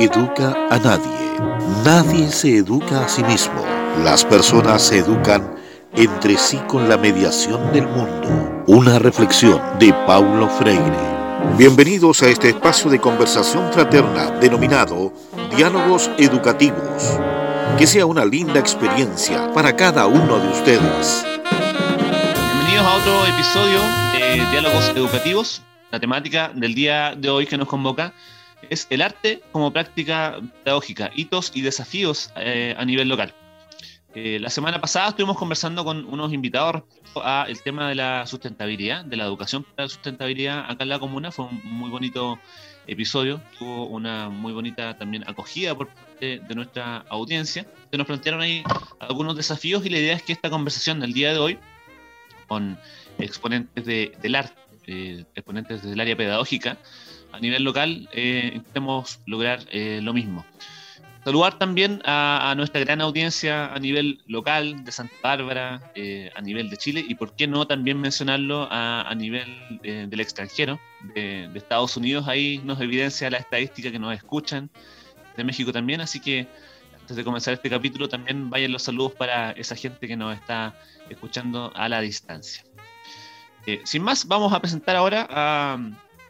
Educa a nadie. Nadie se educa a sí mismo. Las personas se educan entre sí con la mediación del mundo. Una reflexión de Paulo Freire. Bienvenidos a este espacio de conversación fraterna denominado Diálogos Educativos. Que sea una linda experiencia para cada uno de ustedes. Bienvenidos a otro episodio de Diálogos Educativos. La temática del día de hoy que nos convoca es el arte como práctica pedagógica, hitos y desafíos eh, a nivel local. Eh, la semana pasada estuvimos conversando con unos invitados respecto al tema de la sustentabilidad, de la educación para la sustentabilidad acá en la comuna. Fue un muy bonito episodio, tuvo una muy bonita también acogida por parte de nuestra audiencia. Se nos plantearon ahí algunos desafíos y la idea es que esta conversación del día de hoy, con exponentes del arte, eh, exponentes del área pedagógica, a nivel local eh, intentemos lograr eh, lo mismo. Saludar también a, nuestra gran audiencia a nivel local de Santa Bárbara, eh, a nivel de Chile y por qué no también mencionarlo a, nivel del extranjero, de, Estados Unidos. Ahí nos evidencia la estadística que nos escuchan, de México también. Así que antes de comenzar este capítulo también vayan los saludos para esa gente que nos está escuchando a la distancia. sin más, vamos a presentar ahora a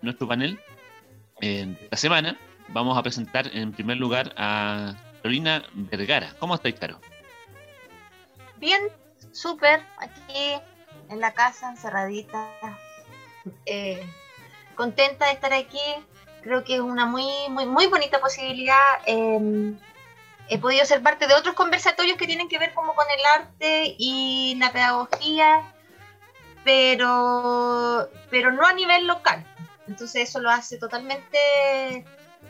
nuestro panel esta semana vamos a presentar en primer lugar a Carolina Vergara. ¿Cómo estáis, Caro? Bien, súper. Aquí en la casa, encerradita. Eh, contenta de estar aquí. Creo que es una muy, muy, muy bonita posibilidad. Em, he podido ser parte de otros conversatorios que tienen que ver como con el arte y la pedagogía, pero, pero no a nivel local. Entonces eso lo hace totalmente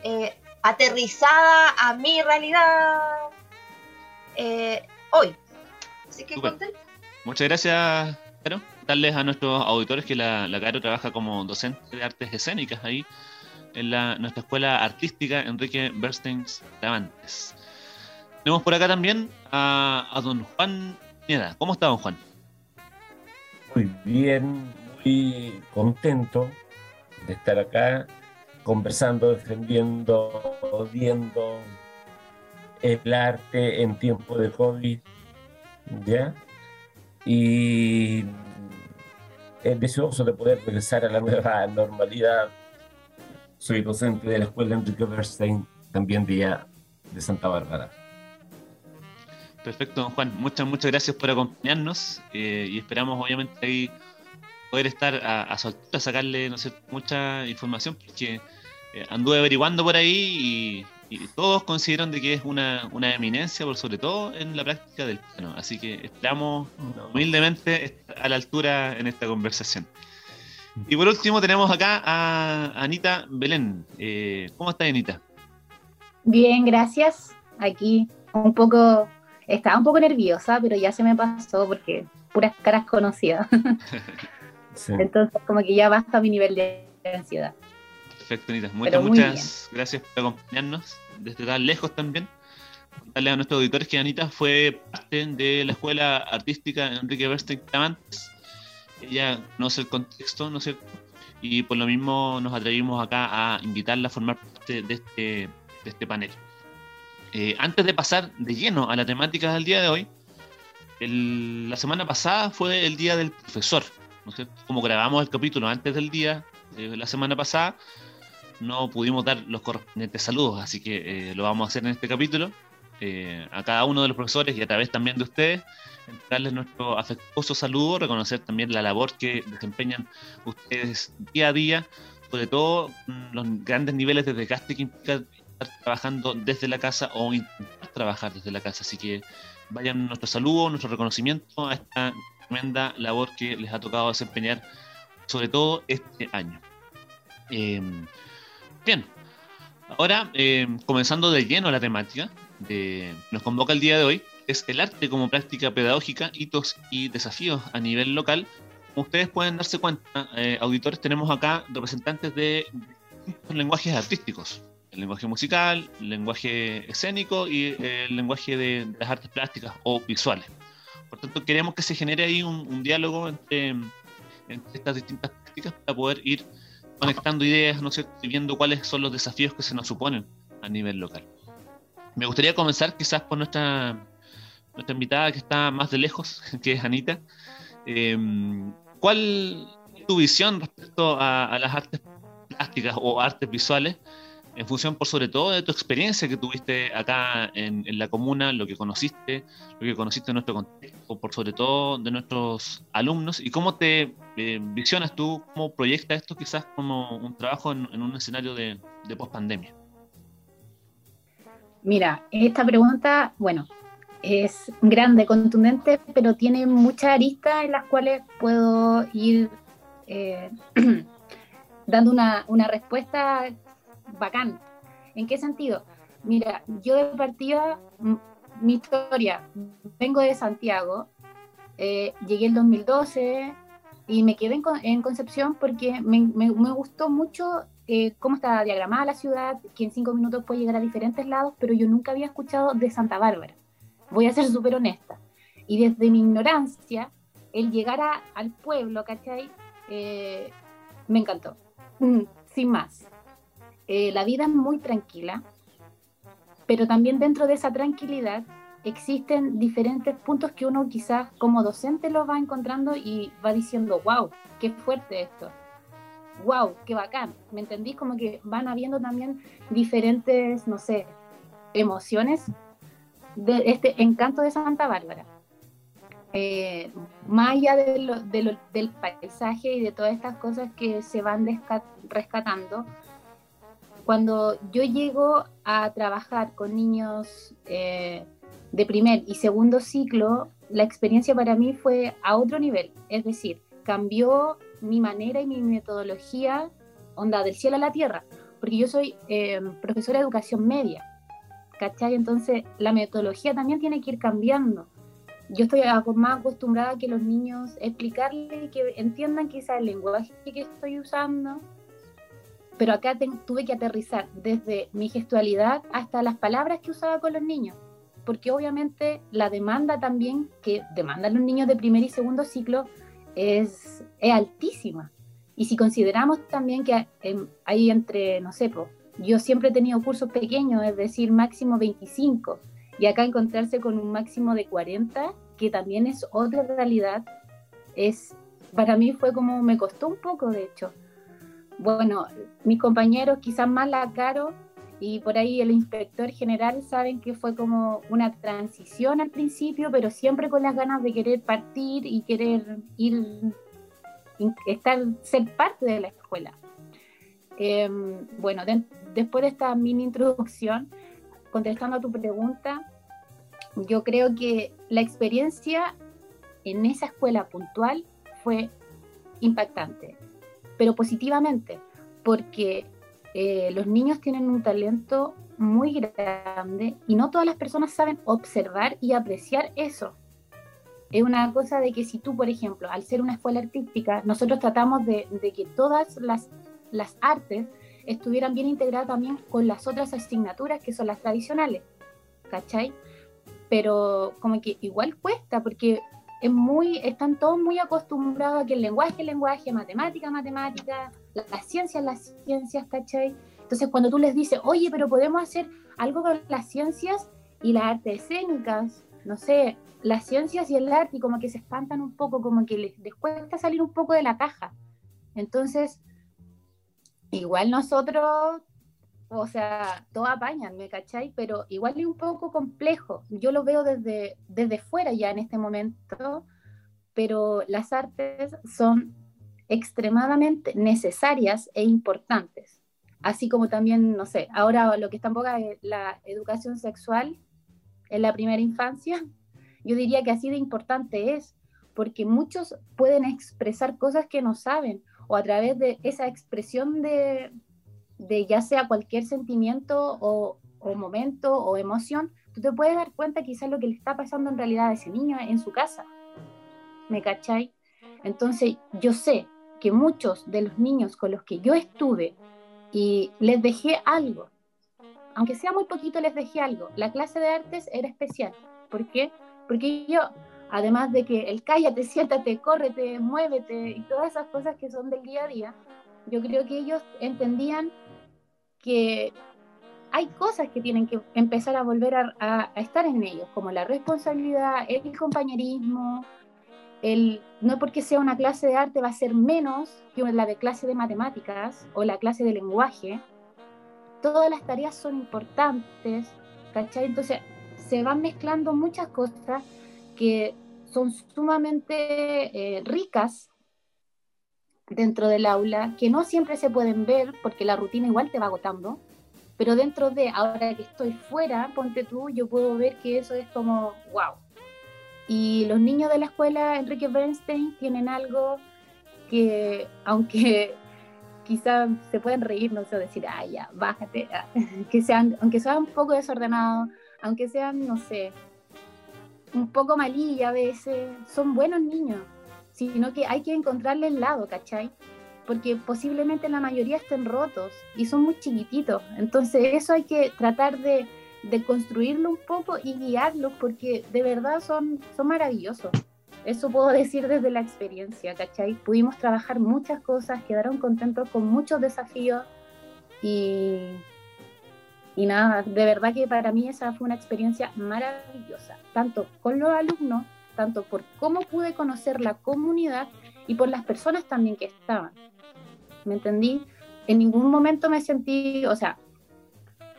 eh, aterrizada a mi realidad eh, hoy. Así que contento. Muchas gracias, Caro. Darles a nuestros auditores que la, la Caro trabaja como docente de artes escénicas ahí en la, nuestra escuela artística Enrique Bernstein Davantes. Tenemos por acá también a, a don Juan Nieda. ¿Cómo está, don Juan? Muy bien, muy contento estar acá conversando, defendiendo, viendo el arte en tiempo de COVID, ¿ya? Y es deseoso de poder regresar a la nueva normalidad. Soy docente de la Escuela Enrique Bernstein, también de, de Santa Bárbara. Perfecto, Juan. Muchas, muchas gracias por acompañarnos eh, y esperamos obviamente ahí poder estar a, a a sacarle no sé, mucha información, porque eh, anduve averiguando por ahí y, todos consideran de que es una, una, eminencia, por sobre todo en la práctica del piano. Así que esperamos humildemente a la altura en esta conversación. Y por último tenemos acá a Anita Belén. Eh, ¿Cómo está Anita? Bien, gracias. Aquí un poco, estaba un poco nerviosa, pero ya se me pasó porque puras caras conocidas. Entonces, como que ya basta mi nivel de ansiedad. Perfecto, Anita. Muchas, muchas gracias por acompañarnos desde tan lejos también. Contarle a nuestros auditores que Anita fue parte de la escuela artística Enrique Bernstein Clamantes. Ella conoce el contexto, ¿no es cierto? Y por lo mismo nos atrevimos acá a invitarla a formar parte de este, de este panel. Eh, antes de pasar de lleno a la temática del día de hoy, la semana pasada fue el día del profesor. Como grabamos el capítulo antes del día de la semana pasada, no pudimos dar los correspondientes saludos, así que eh, lo vamos a hacer en este capítulo. Eh, a cada uno de los profesores y a través también de ustedes, darles nuestro afectuoso saludo, reconocer también la labor que desempeñan ustedes día a día, sobre todo los grandes niveles de desgaste que implica estar trabajando desde la casa o intentar trabajar desde la casa. Así que vayan nuestro saludo, nuestro reconocimiento a esta tremenda labor que les ha tocado desempeñar, sobre todo este año. Em, bien, ahora em, comenzando de lleno la temática de nos convoca el día de hoy, es el arte como práctica pedagógica, hitos y desafíos a nivel local. Como ustedes pueden darse cuenta, eh, auditores, tenemos acá representantes de distintos lenguajes artísticos. El lenguaje musical, el lenguaje escénico y el lenguaje de las artes plásticas o visuales. Por tanto, queremos que se genere ahí un, diálogo entre, estas distintas prácticas para poder ir conectando ideas, ¿no sé, y viendo cuáles son los desafíos que se nos suponen a nivel local. Me gustaría comenzar quizás por nuestra, nuestra invitada que está más de lejos, que es Anita. Em, ¿Cuál es tu visión respecto a, las artes plásticas o artes visuales en función por sobre todo de tu experiencia que tuviste acá en, la comuna, lo que conociste, lo que conociste en nuestro contexto, por sobre todo de nuestros alumnos, y cómo te eh, visionas tú, cómo proyectas esto quizás como un trabajo en, un escenario de, de. Mira, esta pregunta, bueno, es grande, contundente, pero tiene muchas aristas en las cuales puedo ir eh, dando una respuesta bacán. ¿En qué sentido? Mira, yo de partida, mi historia, vengo de Santiago, eh, llegué el 2012 y me quedé en, Concepción porque me, gustó mucho eh, cómo está diagramada la ciudad, que en cinco minutos puede llegar a diferentes lados, pero yo nunca había escuchado de Santa Bárbara. Voy a ser súper honesta. Y desde mi ignorancia, el llegar al pueblo, ¿cachai? Eh, me encantó. Sin más. Eh, la vida es muy tranquila, pero también dentro de esa tranquilidad existen diferentes puntos que uno quizás como docente los va encontrando y va diciendo, wow, qué fuerte esto, wow, qué bacán, ¿me entendís? Como que van habiendo también diferentes, no sé, emociones de este encanto de Santa Bárbara. Eh, más allá del paisaje y de todas estas cosas que se van rescatando, cuando yo llego a trabajar con niños eh, de primer y segundo ciclo, la experiencia para mí fue a otro nivel, es decir, cambió mi manera y mi metodología, onda del cielo a la tierra, porque yo soy eh, profesora de educación media, ¿cachai? Entonces la metodología también tiene que ir cambiando. Yo estoy más acostumbrada a que los niños explicarles que entiendan quizá el lenguaje que estoy usando, pero acá tuve que aterrizar desde mi gestualidad hasta las palabras que usaba con los niños, porque obviamente la demanda también que demandan los niños de primer y segundo ciclo es, altísima. Y si consideramos también que hay entre, no sé, yo siempre he tenido cursos pequeños, es decir, máximo 25, y acá encontrarse con un máximo de 40, que también es otra realidad, es, para mí fue como, me costó un poco, de hecho, bueno, mis compañeros quizás más la caro y por ahí el inspector general saben que fue como una transición al principio, pero siempre con las ganas de querer partir y querer ir, estar, ser parte de la escuela. Em, bueno, después de esta mini introducción, contestando a tu pregunta, yo creo que la experiencia en esa escuela puntual fue impactante pero positivamente, porque eh, los niños tienen un talento muy grande y no todas las personas saben observar y apreciar eso. Es una cosa de que si tú, por ejemplo, al ser una escuela artística, nosotros tratamos de, que todas las, las artes estuvieran bien integradas también con las otras asignaturas que son las tradicionales, ¿cachai? Pero como que igual cuesta, porque es muy, están todos muy acostumbrados a que el lenguaje es lenguaje, matemática, matemática, las ciencias, las ciencias, ¿cachai? Entonces cuando tú les dices, oye, pero podemos hacer algo con las ciencias y las artes escénicas, no sé, las ciencias y el arte, y como que se espantan un poco, como que les, les cuesta salir un poco de la caja. Entonces, igual nosotros o sea, todo apañan, ¿me cachai? Pero igual es un poco complejo. Yo lo veo desde, desde fuera ya en este momento, pero las artes son extremadamente necesarias e importantes. Así como también, no sé, ahora lo que está en boca es la educación sexual en la primera infancia. Yo diría que así de importante es, porque muchos pueden expresar cosas que no saben, o a través de esa expresión de, de ya sea cualquier sentimiento o, momento o emoción, tú te puedes dar cuenta quizás lo que le está pasando en realidad a ese niño en su casa. ¿Me cachai? Entonces yo sé que muchos de los niños con los que yo estuve y les dejé algo, aunque sea muy poquito, les dejé algo. La clase de artes era especial. ¿Por qué? Porque yo, además de que el cállate, siéntate, córrete, muévete y todas esas cosas que son del día a día, yo creo que ellos entendían que hay cosas que tienen que empezar a volver a, estar en ellos, como la responsabilidad, el compañerismo, el, no porque sea una clase de arte va a ser menos que la de clase de matemáticas o la clase de lenguaje. Todas las tareas son importantes, ¿cachai? Entonces se van mezclando muchas cosas que son sumamente eh, ricas dentro del aula, que no siempre se pueden ver porque la rutina igual te va agotando, pero dentro de, ahora que estoy fuera, ponte tú, yo puedo ver que eso es como, wow. Y los niños de la escuela Enrique Bernstein tienen algo que, aunque quizás se pueden reír, no sé, decir, ah, ya, bájate, ah", que sean, aunque sean un poco desordenados, aunque sean, no sé, un poco malilla a veces, son buenos niños sino que hay que encontrarle el lado, ¿cachai? Porque posiblemente la mayoría estén rotos y son muy chiquititos. Entonces eso hay que tratar de, construirlo un poco y guiarlos porque de verdad son, son maravillosos. Eso puedo decir desde la experiencia, ¿cachai? Pudimos trabajar muchas cosas, quedaron contentos con muchos desafíos y, y nada, de verdad que para mí esa fue una experiencia maravillosa, tanto con los alumnos tanto por cómo pude conocer la comunidad y por las personas también que estaban. ¿Me entendí? En ningún momento me sentí, o sea,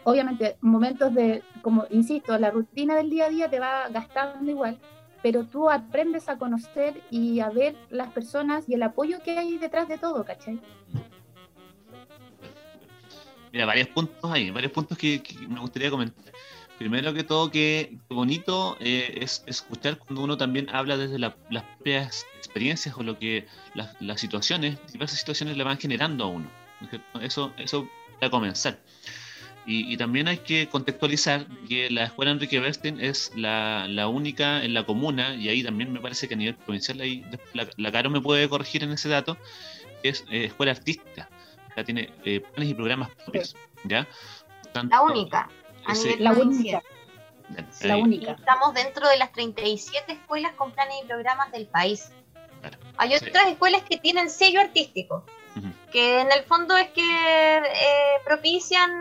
obviamente momentos de, como insisto, la rutina del día a día te va gastando igual, pero tú aprendes a conocer y a ver las personas y el apoyo que hay detrás de todo, ¿cachai? Mira, varios puntos ahí, varios puntos que me gustaría comentar. Primero que todo, que bonito eh, es escuchar cuando uno también habla desde las propias experiencias o lo que las, situaciones, diversas situaciones le van generando a uno. Eso, eso para comenzar. Y, también hay que contextualizar que la escuela Enrique Bernstein es la, única en la comuna, y ahí también me parece que a nivel provincial, ahí la, Caro me puede corregir en ese dato, es eh, escuela artística. Ya tiene eh, planes y programas propios. ¿ya? la única la única. La única. Estamos dentro de las 37 escuelas con planes y programas del país. Hay otras escuelas que tienen sello artístico, que en el fondo es que eh, propician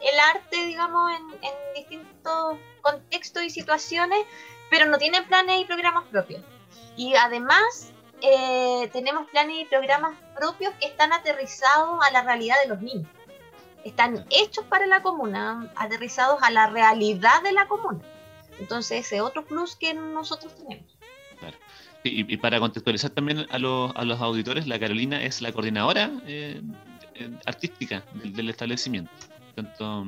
el arte, digamos, en, distintos contextos y situaciones, pero no tienen planes y programas propios. Y además eh, tenemos planes y programas propios que están aterrizados a la realidad de los niños están hechos para la comuna, aterrizados a la realidad de la comuna. Entonces, ese es otro plus que nosotros tenemos. Claro. Y, para contextualizar también a los, a los, auditores, la Carolina es la coordinadora eh, artística del, establecimiento. Tanto,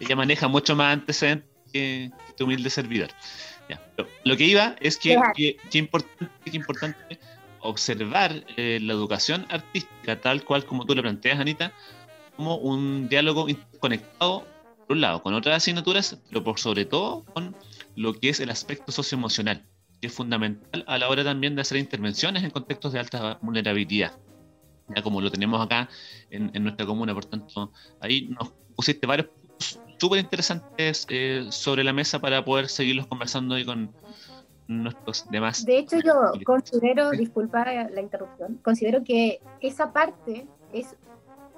ella maneja mucho más antecedentes que este humilde servidor. lo que iba es que, que, importante, que importante observar eh, la educación artística tal cual como tú la planteas, Anita, como un diálogo conectado, por un lado, con otras asignaturas, pero por sobre todo con lo que es el aspecto socioemocional, que es fundamental a la hora también de hacer intervenciones en contextos de alta vulnerabilidad, ya como lo tenemos acá en, nuestra comuna. Por tanto, ahí nos pusiste varios puntos súper interesantes eh, sobre la mesa para poder seguirlos conversando y con nuestros demás. De hecho, yo considero, disculpa la interrupción, considero que esa parte es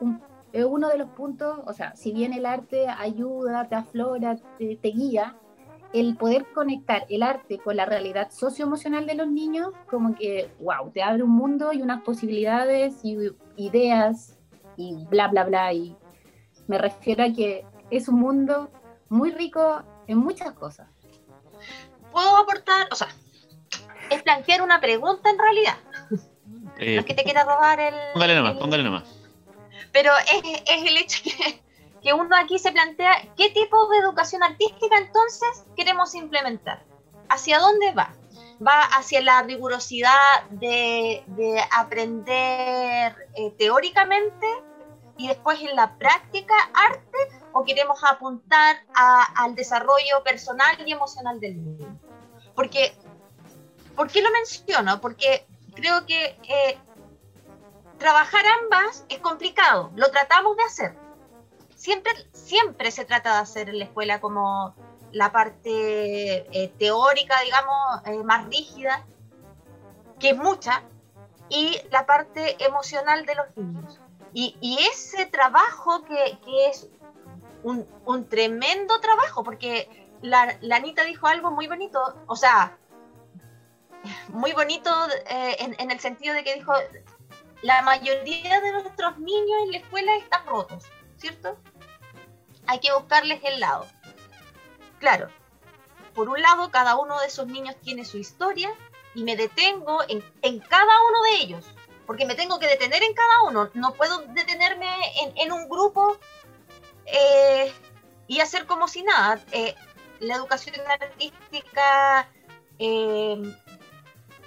un es uno de los puntos, o sea, si bien el arte ayuda, te aflora, te, guía, el poder conectar el arte con la realidad socioemocional de los niños, como que, wow, te abre un mundo y unas posibilidades y ideas y bla, bla, bla. Y me refiero a que es un mundo muy rico en muchas cosas. Puedo aportar, o sea, es plantear una pregunta en realidad. Eh, que te quiera robar el. Póngale nomás, póngale nomás pero es, el hecho que, uno aquí se plantea qué tipo de educación artística entonces queremos implementar, hacia dónde va. ¿Va hacia la rigurosidad de, aprender eh, teóricamente y después en la práctica arte o queremos apuntar al desarrollo personal y emocional del niño? Porque, ¿por qué lo menciono? Porque creo que eh, trabajar ambas es complicado, lo tratamos de hacer. Siempre, siempre se trata de hacer en la escuela como la parte eh, teórica, digamos, eh, más rígida, que es mucha, y la parte emocional de los niños. Y, ese trabajo que, es un, tremendo trabajo, porque la, Anita dijo algo muy bonito, o sea, muy bonito eh, en, el sentido de que dijo, la mayoría de nuestros niños en la escuela están rotos, ¿cierto? Hay que buscarles el lado. Claro, por un lado, cada uno de esos niños tiene su historia y me detengo en, en cada uno de ellos porque me tengo que detener en cada uno, no puedo detenerme en, un grupo eh, y hacer como si nada. Eh, la educación artística eh,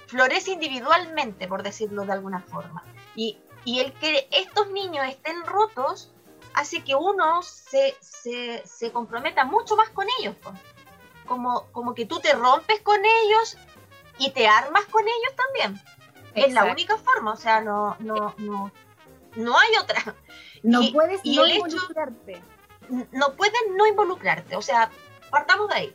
florece individualmente, por decirlo de alguna forma. Y, el que estos niños estén rotos hace que uno se, comprometa mucho más con ellos. Como, como que tú te rompes con ellos y te armas con ellos también. Es la única forma, o sea, no, no, no, no hay otra. No puedes no involucrarte. no puedes no involucrarte, o sea, partamos de ahí.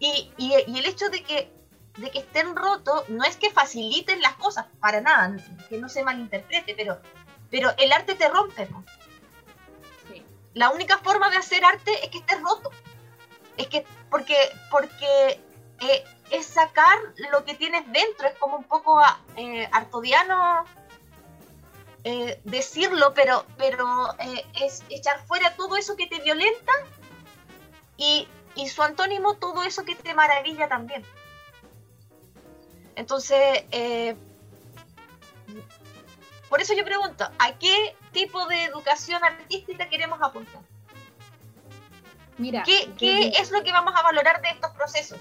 Y, y, el hecho de que, de que estén rotos no es que faciliten las cosas, para nada, que no se malinterprete, pero, pero el arte te rompe, ¿no? Sí. La única forma de hacer arte es que estés roto. Es que, porque, porque eh, es sacar lo que tienes dentro, es como un poco eh, artodiano eh, decirlo, pero, pero eh, es echar fuera todo eso que te violenta y, su antónimo todo eso que te maravilla también. Entonces, por eso yo pregunto, ¿a qué tipo de educación artística queremos apuntar? Mira, ¿Qué, qué es lo que vamos a valorar de estos procesos?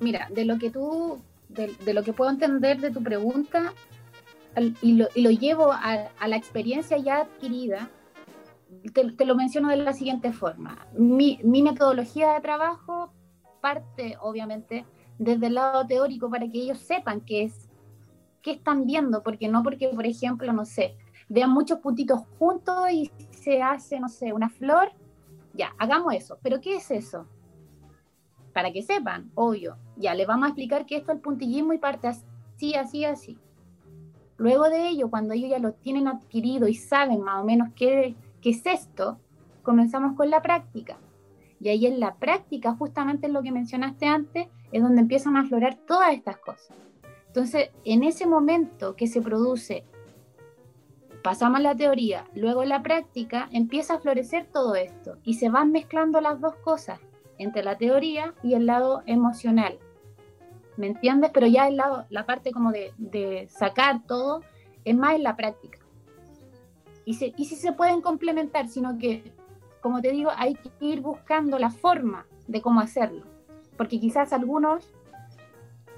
mira, de lo que tú, de, lo que puedo entender de tu pregunta y, lo, llevo a, la experiencia ya adquirida, te, lo menciono de la siguiente forma. Mi, metodología de trabajo parte, obviamente, desde el lado teórico para que ellos sepan qué es, qué están viendo, porque no porque, por ejemplo, no sé, vean muchos puntitos juntos y se hace, no sé, una flor, ya, hagamos eso. Pero ¿qué es eso? para que sepan, obvio, ya le vamos a explicar que esto es el puntillismo y parte así, así, así. Luego de ello, cuando ellos ya lo tienen adquirido y saben más o menos qué, qué es esto, comenzamos con la práctica. Y ahí en la práctica, justamente en lo que mencionaste antes, es donde empiezan a aflorar todas estas cosas. Entonces, en ese momento que se produce, pasamos la teoría, luego la práctica, empieza a florecer todo esto y se van mezclando las dos cosas entre la teoría y el lado emocional. ¿Me entiendes? Pero ya el lado, la parte como de, sacar todo es más en la práctica. Y, si y se pueden complementar, sino que, como te digo, hay que ir buscando la forma de cómo hacerlo. Porque quizás algunos,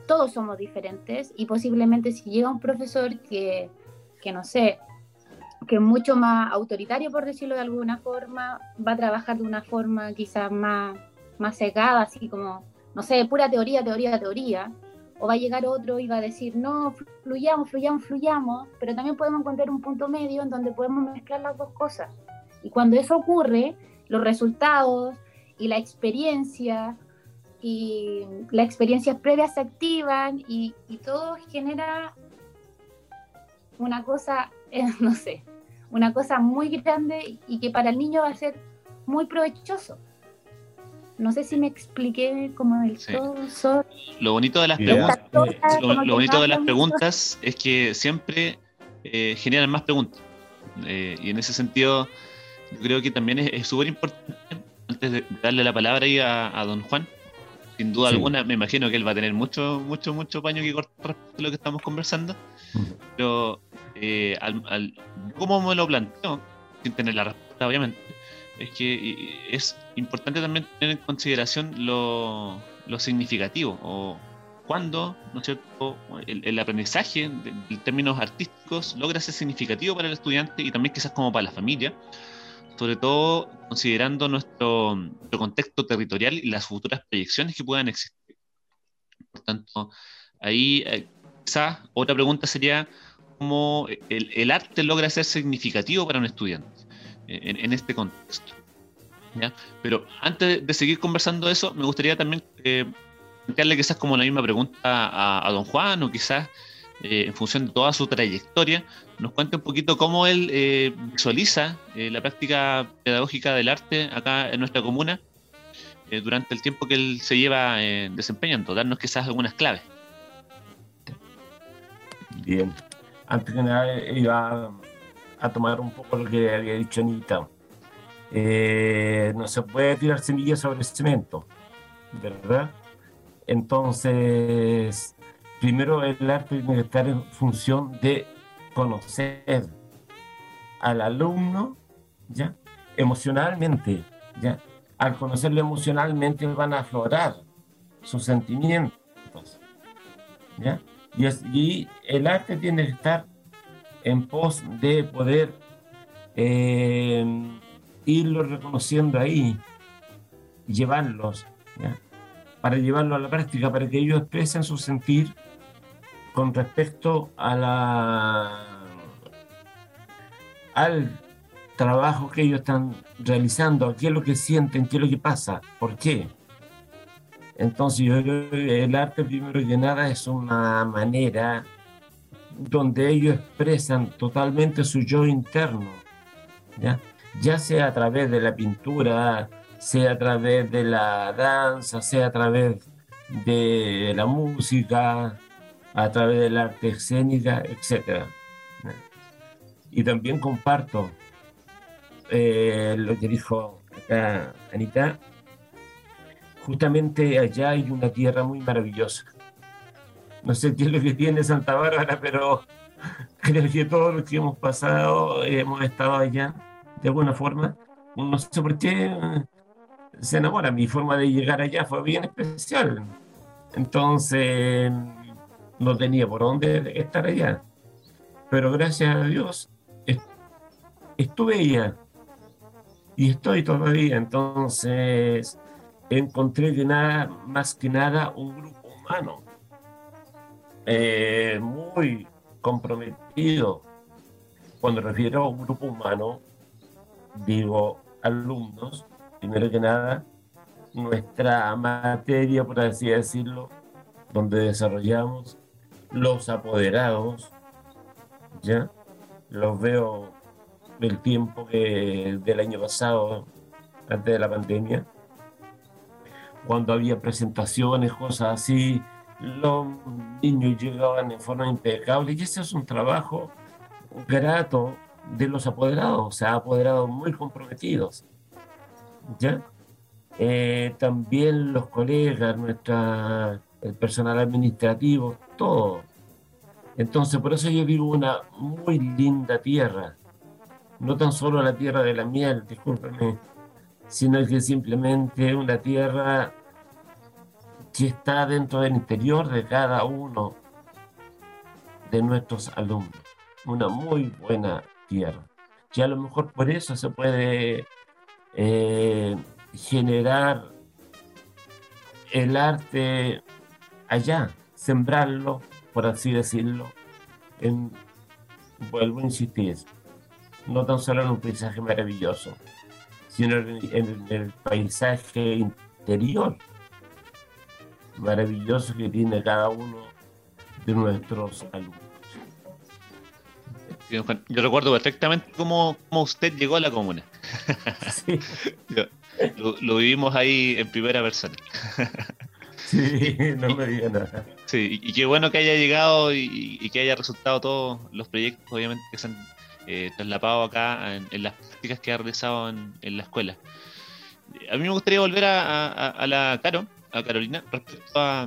todos somos diferentes y posiblemente si llega un profesor que, que no sé, que es mucho más autoritario, por decirlo de alguna forma, va a trabajar de una forma quizás más más cegada, así como, no sé, pura teoría, teoría, teoría, o va a llegar otro y va a decir, no, fluyamos, fluyamos, fluyamos, pero también podemos encontrar un punto medio en donde podemos mezclar las dos cosas. Y cuando eso ocurre, los resultados y la experiencia y las experiencias previas se activan y, todo genera una cosa, no sé, una cosa muy grande y que para el niño va a ser muy provechoso. No sé si me expliqué como del todo. Lo bonito de las preguntas, lo, bonito de las preguntas es que siempre eh, generan más preguntas. Eh, y en ese sentido, yo creo que también es súper importante, antes de darle la palabra ahí a, don Juan, sin duda alguna, me imagino que él va a tener mucho, mucho, mucho paño que cortar respecto a lo que estamos conversando. Pero, eh, al, ¿cómo me lo planteo? Sin tener la respuesta, obviamente es que es importante también tener en consideración lo, significativo o cuando ¿no es cierto? El, aprendizaje de, términos artísticos logra ser significativo para el estudiante y también quizás como para la familia, sobre todo considerando nuestro, contexto territorial y las futuras proyecciones que puedan existir. Por tanto, ahí eh, quizás otra pregunta sería cómo el, el arte logra ser significativo para un estudiante en, este contexto. Pero antes de seguir conversando eso, me gustaría también eh, plantearle quizás como la misma pregunta a, don Juan o quizás eh, en función de toda su trayectoria, nos cuente un poquito cómo él eh, visualiza la práctica pedagógica del arte acá en nuestra comuna durante el tiempo que él se lleva desempeñando, darnos quizás algunas claves. Bien, antes que nada iba a tomar un poco lo que había dicho Anita. no se puede tirar semillas sobre cemento, ¿verdad? Entonces, primero el arte tiene que estar en función de conocer al alumno, ¿ya? Emocionalmente, ¿ya? Al conocerlo emocionalmente van a aflorar sus sentimientos, ¿ya? Y, el arte tiene que estar en pos de poder eh, irlo reconociendo ahí, llevarlos, ¿ya? Para llevarlo a la práctica, para que ellos expresen su sentir con respecto al trabajo que ellos están realizando, qué es lo que sienten, qué es lo que pasa, por qué. Entonces yo creo que el arte primero que nada es una manera donde ellos expresan totalmente su yo interno, ¿ya? ya sea a través de la pintura, sea a través de la danza, sea a través de la música, a través del arte escénica, etc. Y también comparto eh, lo que dijo acá Anita. Justamente allá hay una tierra muy maravillosa. No sé qué es lo que tiene Santa Bárbara, pero creo que todos los que hemos pasado, hemos estado allá de alguna forma. No sé por qué se enamora. Mi forma de llegar allá fue bien especial. Entonces, no tenía por dónde estar allá. Pero gracias a Dios, estuve allá. Y estoy todavía. Entonces, encontré de nada, más que nada, un grupo humano. Eh, muy comprometido. Cuando refiero a un grupo humano, digo alumnos primero que nada, nuestra materia, por así decirlo, donde desarrollamos los apoderados, ¿ya? Los veo del tiempo que, del año pasado, antes de la pandemia, cuando había presentaciones, cosas así, los niños llegaban en forma impecable y ese es un trabajo grato de los apoderados, o sea, apoderados muy comprometidos. ¿Ya? Eh, también los colegas, nuestra, el personal administrativo, todo. Entonces, por eso yo vivo una muy linda tierra. No tan solo la tierra de la miel, discúlpeme, sino que simplemente una tierra que está dentro del interior de cada uno de nuestros alumnos. Una muy buena tierra. Y a lo mejor por eso se puede eh, generar el arte allá, sembrarlo, por así decirlo, en, vuelvo a insistir, no tan solo en un paisaje maravilloso, sino en, el paisaje interior maravilloso que tiene cada uno de nuestros alumnos. Yo, recuerdo perfectamente cómo, cómo usted llegó a la comuna. lo, vivimos ahí en primera persona. sí, no me diga nada. Sí, y, qué bueno que haya llegado y, que haya resultado todos los proyectos, obviamente, que se han eh, trasladado acá en, las prácticas que ha realizado en, la escuela. A mí me gustaría volver a, la Caro, a Carolina, respecto a,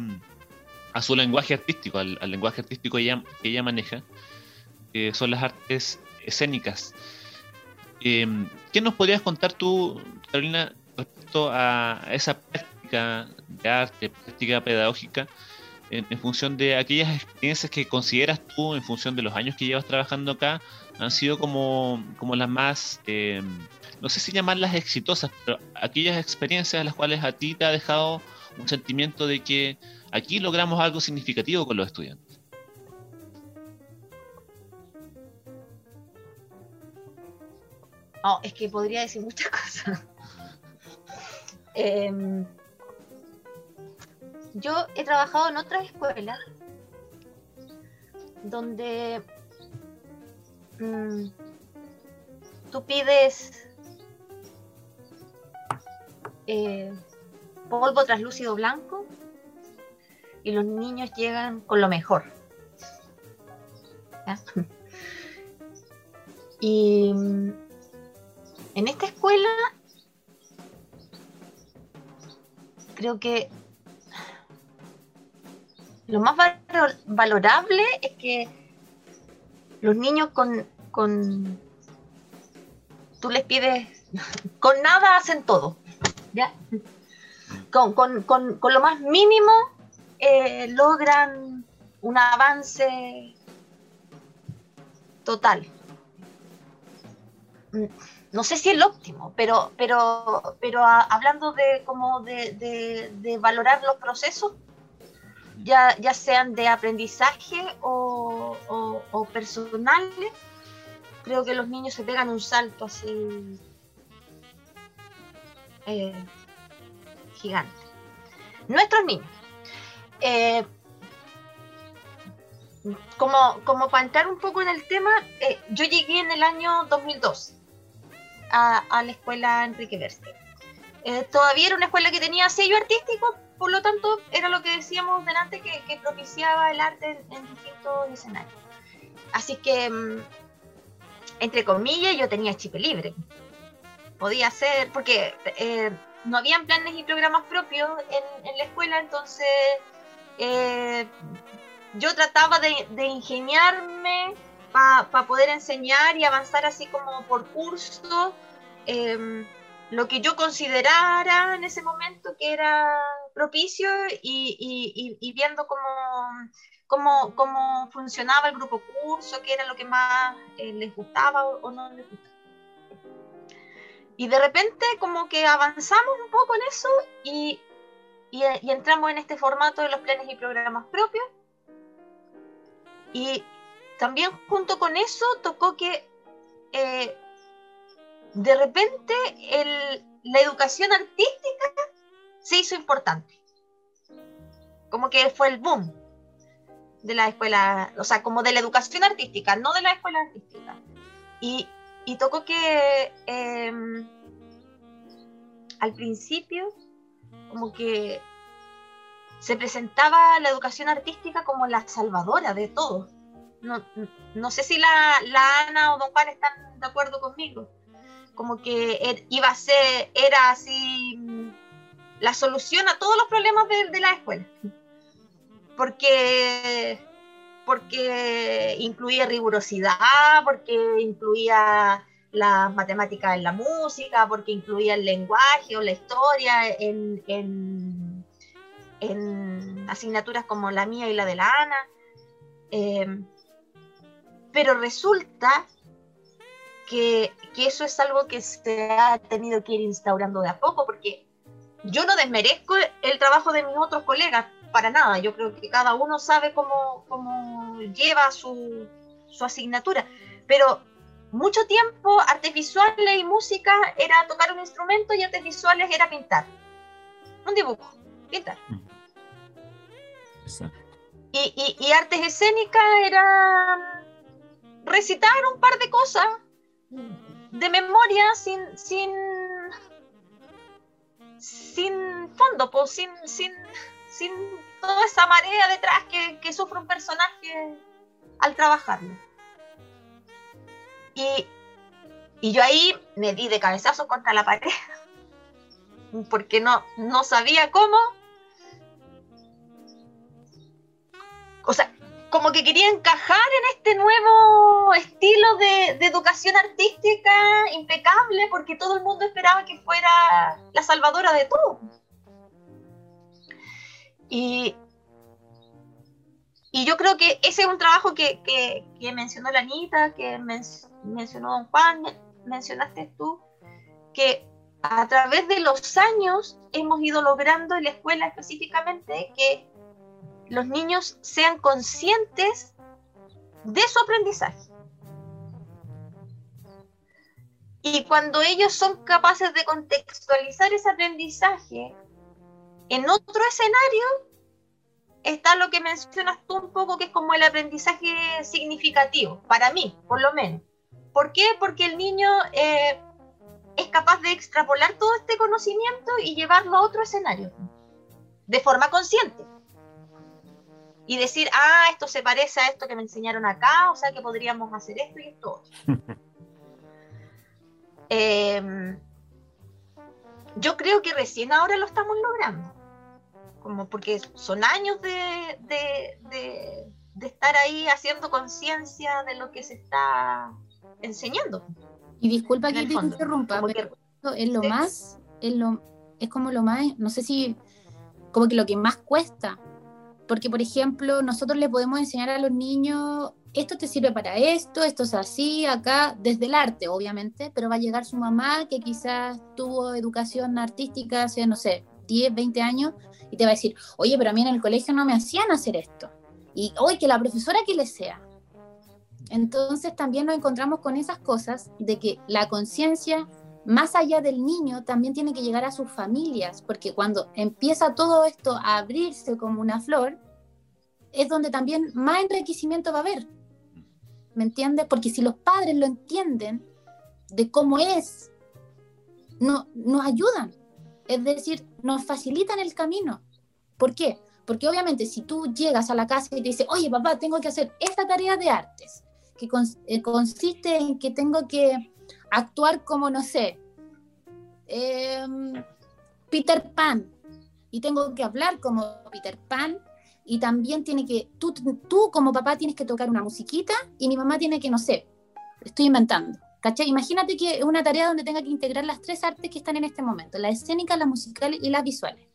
su lenguaje artístico, al, lenguaje artístico que ella, que ella maneja, son las artes escénicas. Em, ¿Qué nos podrías contar tú, Carolina, respecto a esa práctica de arte, práctica pedagógica, en, función de aquellas experiencias que consideras tú, en función de los años que llevas trabajando acá, han sido como, como las más, em, no sé si llamarlas exitosas, pero aquellas experiencias a las cuales a ti te ha dejado un sentimiento de que aquí logramos algo significativo con los estudiantes? No, es que podría decir muchas cosas. Em, yo he trabajado en otras escuelas donde mm, tú pides eh, polvo translúcido blanco y los niños llegan con lo mejor. Y mm, en esta escuela creo que lo más valorable es que los niños con, con tú les pides, con nada hacen todo, ¿ya? Con, con, lo más mínimo eh, logran un avance total. No sé si es el óptimo, pero, pero, pero hablando de como de, de, valorar los procesos, ya, ya sean de aprendizaje o, o, personales, creo que los niños se pegan un salto así eh, gigante. Nuestros niños. Eh, como, como para entrar un poco en el tema, eh, yo llegué en el año 2002 a, a la escuela Enrique Verste. Eh, todavía era una escuela que tenía sello artístico, por lo tanto era lo que decíamos delante que, que propiciaba el arte en, distintos escenarios. Así que, mm, entre comillas, yo tenía chip libre. Podía ser, porque eh, no habían planes y programas propios en, en la escuela, entonces eh, yo trataba de, ingeniarme para poder enseñar y avanzar así como por curso em, lo que yo considerara en ese momento que era propicio y, viendo cómo, cómo, funcionaba el grupo curso, qué era lo que más eh, les gustaba o, no les gustaba. Y de repente como que avanzamos un poco en eso y, y entramos en este formato de los planes y programas propios y también junto con eso tocó que eh, de repente la educación artística se hizo importante. Como que fue el boom de la escuela, o sea, como de la educación artística, no de la escuela artística. Y, tocó que em, al principio, como que se presentaba la educación artística como la salvadora de todo. No, sé si la, Ana o Don Juan están de acuerdo conmigo. Como que er, iba a ser, era así mm, la solución a todos los problemas de, la escuela. Porque, porque incluía rigurosidad, porque incluía las matemáticas en la música, porque incluía el lenguaje o la historia en, en asignaturas como la mía y la de la Ana. Eh, pero resulta que, eso es algo que se ha tenido que ir instaurando de a poco, porque yo no desmerezco el trabajo de mis otros colegas, para nada. Yo creo que cada uno sabe cómo, cómo lleva su, su asignatura, pero mucho tiempo artes visuales y música era tocar un instrumento y artes visuales era pintar. Un dibujo, pintar. Y, y, artes escénicas era recitar un par de cosas de memoria sin sin sin fondo, pues, sin, sin, sin toda esa marea detrás que, que sufre un personaje al trabajarlo. Y, y yo ahí me di de cabezazo contra la pared, porque no, no sabía cómo, como que quería encajar en este nuevo estilo de, educación artística impecable, porque todo el mundo esperaba que fuera la salvadora de todo. Y, y yo creo que ese es un trabajo que, que, mencionó la Anita, que mencionó Don Juan, mencionaste tú, que a través de los años hemos ido logrando en la escuela específicamente que los niños sean conscientes de su aprendizaje. Y cuando ellos son capaces de contextualizar ese aprendizaje en otro escenario, está lo que mencionas tú un poco, que es como el aprendizaje significativo, para mí, por lo menos. ¿Por qué? Porque el niño eh, es capaz de extrapolar todo este conocimiento y llevarlo a otro escenario, de forma consciente. Y decir, ah, esto se parece a esto que me enseñaron acá, o sea que podríamos hacer esto y esto. Em, yo creo que recién ahora lo estamos logrando como porque son años de, de, estar ahí haciendo conciencia de lo que se está enseñando. Y disculpa que te interrumpa, pero es lo más, es, lo, es como lo más, no sé si, como que lo que más cuesta. Porque, por ejemplo, nosotros le podemos enseñar a los niños, esto te sirve para esto, esto es así, acá, desde el arte, obviamente, pero va a llegar su mamá que quizás tuvo educación artística hace, no sé, 10, 20 años, y te va a decir, oye, pero a mí en el colegio no me hacían hacer esto. Y hoy que la profesora que le sea. Entonces también nos encontramos con esas cosas de que la conciencia, más allá del niño, también tiene que llegar a sus familias, porque cuando empieza todo esto a abrirse como una flor, es donde también más enriquecimiento va a haber. ¿Me entiendes? Porque si los padres lo entienden de cómo es, no, nos ayudan. Es decir, nos facilitan el camino. ¿Por qué? Porque obviamente si tú llegas a la casa y te dices, oye papá, tengo que hacer esta tarea de artes, que eh, consiste en que tengo que actuar como, no sé, em, Peter Pan, y tengo que hablar como Peter Pan, y también tiene que, tú, tú como papá tienes que tocar una musiquita, y mi mamá tiene que, no sé, estoy inventando, ¿Cachai? Imagínate que es una tarea donde tenga que integrar las tres artes que están en este momento, la escénica, la musical y las visuales.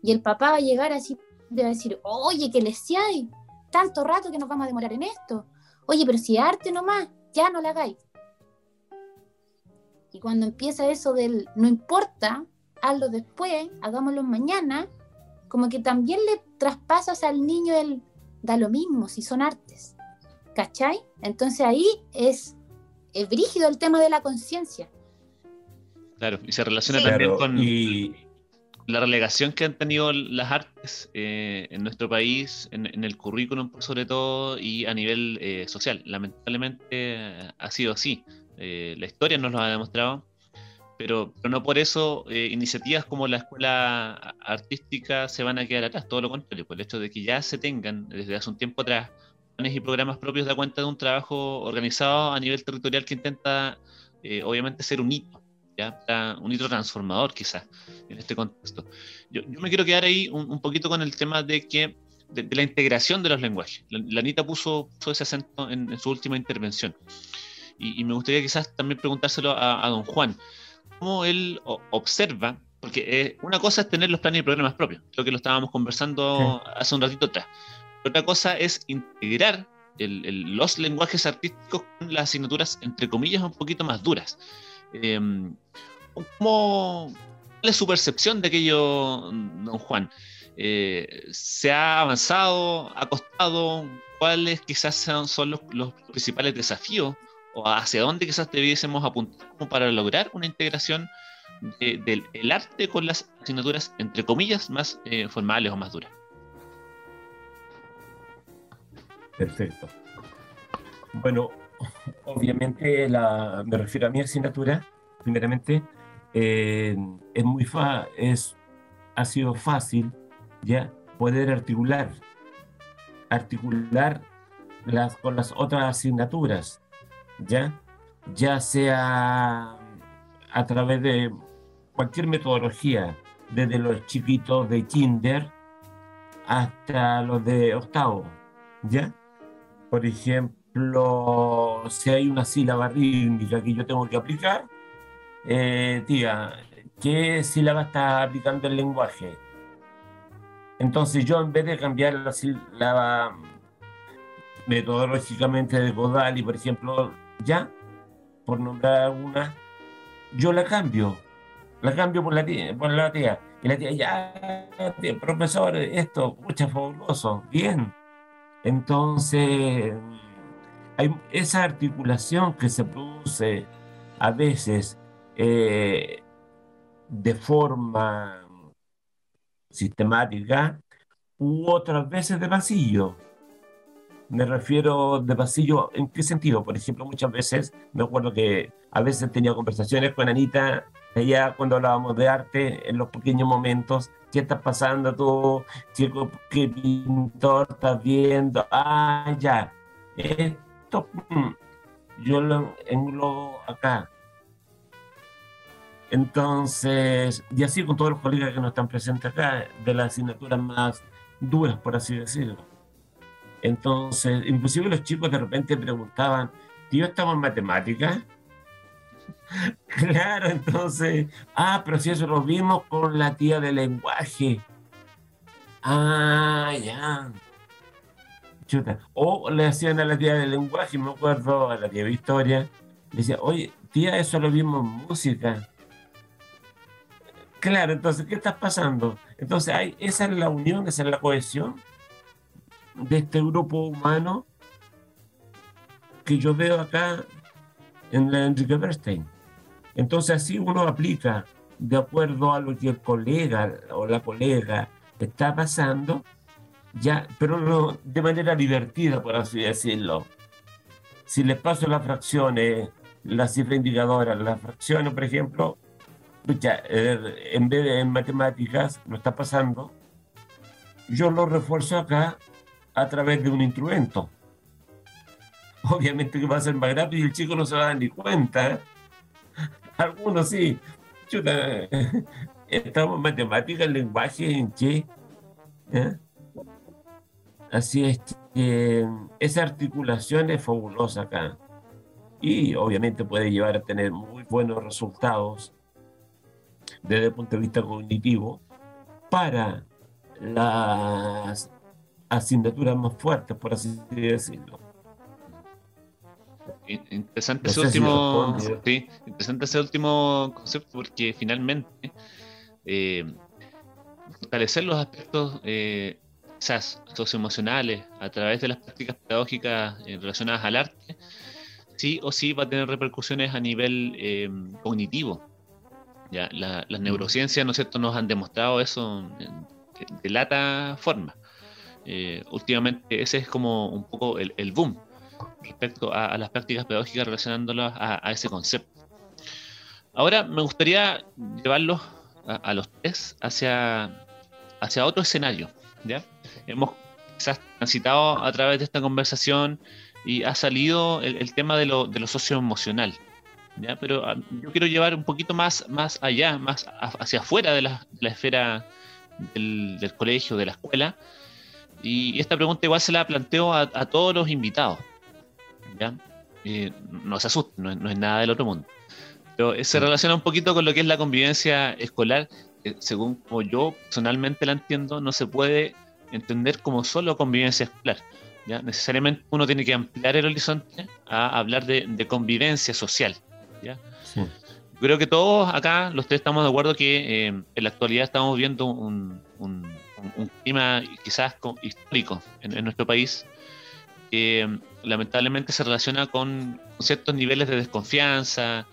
Y el papá va a llegar así, va a decir, oye, que les hay tanto rato que nos vamos a demorar en esto. Oye, pero si arte nomás, ya no la hagáis. Y cuando empieza eso del no importa, hazlo después, hagámoslo mañana, como que también le traspasas al niño el da lo mismo si son artes. ¿Cachai? Entonces ahí es es brígido el tema de la conciencia. Claro, y se relaciona también con la relegación que han tenido las artes eh, en nuestro país, en, el currículum sobre todo y a nivel eh, social. Lamentablemente eh, ha sido así. La historia nos lo ha demostrado, pero, pero no por eso iniciativas como la escuela artística se van a quedar atrás, todo lo contrario, por el hecho de que ya se tengan desde hace un tiempo atrás y programas propios da cuenta de un trabajo organizado a nivel territorial que intenta, eh, obviamente, ser un hito, ¿ya? un hito transformador quizás en este contexto. Yo, me quiero quedar ahí un, poquito con el tema de que de, la integración de los lenguajes. La, Anita puso, ese acento en, su última intervención. Y, me gustaría quizás también preguntárselo a, don Juan, cómo él observa, porque eh, una cosa es tener los planes y programas propios, creo que lo estábamos conversando hace un ratito atrás, otra cosa es integrar los lenguajes artísticos con las asignaturas, entre comillas, un poquito más duras. Em, ¿Cuál es su percepción de aquello, don Juan? Eh, ¿Se ha avanzado? ¿Ha costado? ¿Cuáles quizás son, los, principales desafíos? ¿O hacia dónde quizás debiésemos apuntar para lograr una integración del arte con las asignaturas, entre comillas, más eh, formales o más duras? Perfecto. Bueno, obviamente la, me refiero a mi asignatura, primeramente, eh, es muy es, ha sido fácil ya poder articular, articular las, con las otras asignaturas, ya, ya sea a través de cualquier metodología, desde los chiquitos de kinder hasta los de octavo, ¿ya? Por ejemplo, si hay una sílaba rítmica que yo tengo que aplicar, eh, ¿qué sílaba está aplicando el lenguaje? Entonces yo en vez de cambiar la sílaba metodológicamente de Godal y por ejemplo, ya, por nombrar una, yo la cambio, la cambio por la tía, por la tía. Y la tía, ya, profesor, esto, mucha fabuloso, bien. Entonces, hay esa articulación que se produce a veces eh, de forma sistemática u otras veces de pasillo. Me refiero de pasillo, ¿en qué sentido? Por ejemplo, muchas veces, me acuerdo que a veces tenía conversaciones con Anita, ella cuando hablábamos de arte, en los pequeños momentos, ¿qué estás pasando tú? ¿qué pintor estás viendo? Ah, ya. Esto, mm, yo lo englobo acá. Entonces, y así con todos los colegas que no están presentes acá, de las asignaturas más duras, por así decirlo. Entonces, inclusive los chicos de repente preguntaban, ¿tío, estamos en matemáticas? claro, entonces, ah, pero si eso lo vimos con la tía de lenguaje. Ah, ya. Chuta. O le hacían a la tía de lenguaje, me acuerdo, a la tía Victoria, le decía, oye, tía, eso lo vimos en música. Claro, entonces, ¿qué está pasando? Entonces, hay, esa es la unión, esa es la cohesión de este grupo humano que yo veo acá en la Enrique Bernstein. Entonces, así uno aplica de acuerdo a lo que el colega o la colega está pasando, ya, pero no de manera divertida, por así decirlo. Si les paso las fracciones, la cifra indicadora, las fracciones, por ejemplo, eh, en vez de en matemáticas, lo está pasando, yo lo refuerzo acá a través de un instrumento. Obviamente que va a ser más rápido y el chico no se va a dar ni cuenta. ¿eh? Algunos sí. estamos en matemáticas, lenguaje, en qué. ¿eh? Así es que esa articulación es fabulosa acá. Y obviamente puede llevar a tener muy buenos resultados desde el punto de vista cognitivo para las asignaturas más fuertes, por así decirlo. Interesante ese último, interesante ese último concepto porque finalmente eh, fortalecer los aspectos eh, quizás socioemocionales a través de las prácticas pedagógicas eh, relacionadas al arte, sí o sí va a tener repercusiones a nivel eh, cognitivo. Ya, las mm. neurociencias, ¿no es cierto?, nos han demostrado eso de lata forma. Eh, últimamente ese es como un poco el, el boom respecto a, las prácticas pedagógicas relacionándolas a, ese concepto. Ahora me gustaría llevarlos a, los tres hacia, hacia otro escenario. ¿ya? Hemos quizás transitado a través de esta conversación y ha salido el, tema de lo, de lo socioemocional. ¿ya? Pero ah, yo quiero llevar un poquito más, más allá, más hacia afuera de la, esfera del, colegio, de la escuela. Y esta pregunta igual se la planteo a, todos los invitados. ¿ya? Eh, no se asusten, no, es nada del otro mundo. Pero se relaciona un poquito con lo que es la convivencia escolar, según como yo personalmente la entiendo, no se puede entender como solo convivencia escolar. ¿ya? Necesariamente uno tiene que ampliar el horizonte a hablar de, convivencia social. ¿ya? Creo que todos acá, los tres, estamos de acuerdo que eh, en la actualidad estamos viendo un, clima quizás histórico en, nuestro país que lamentablemente se relaciona con ciertos niveles de desconfianza,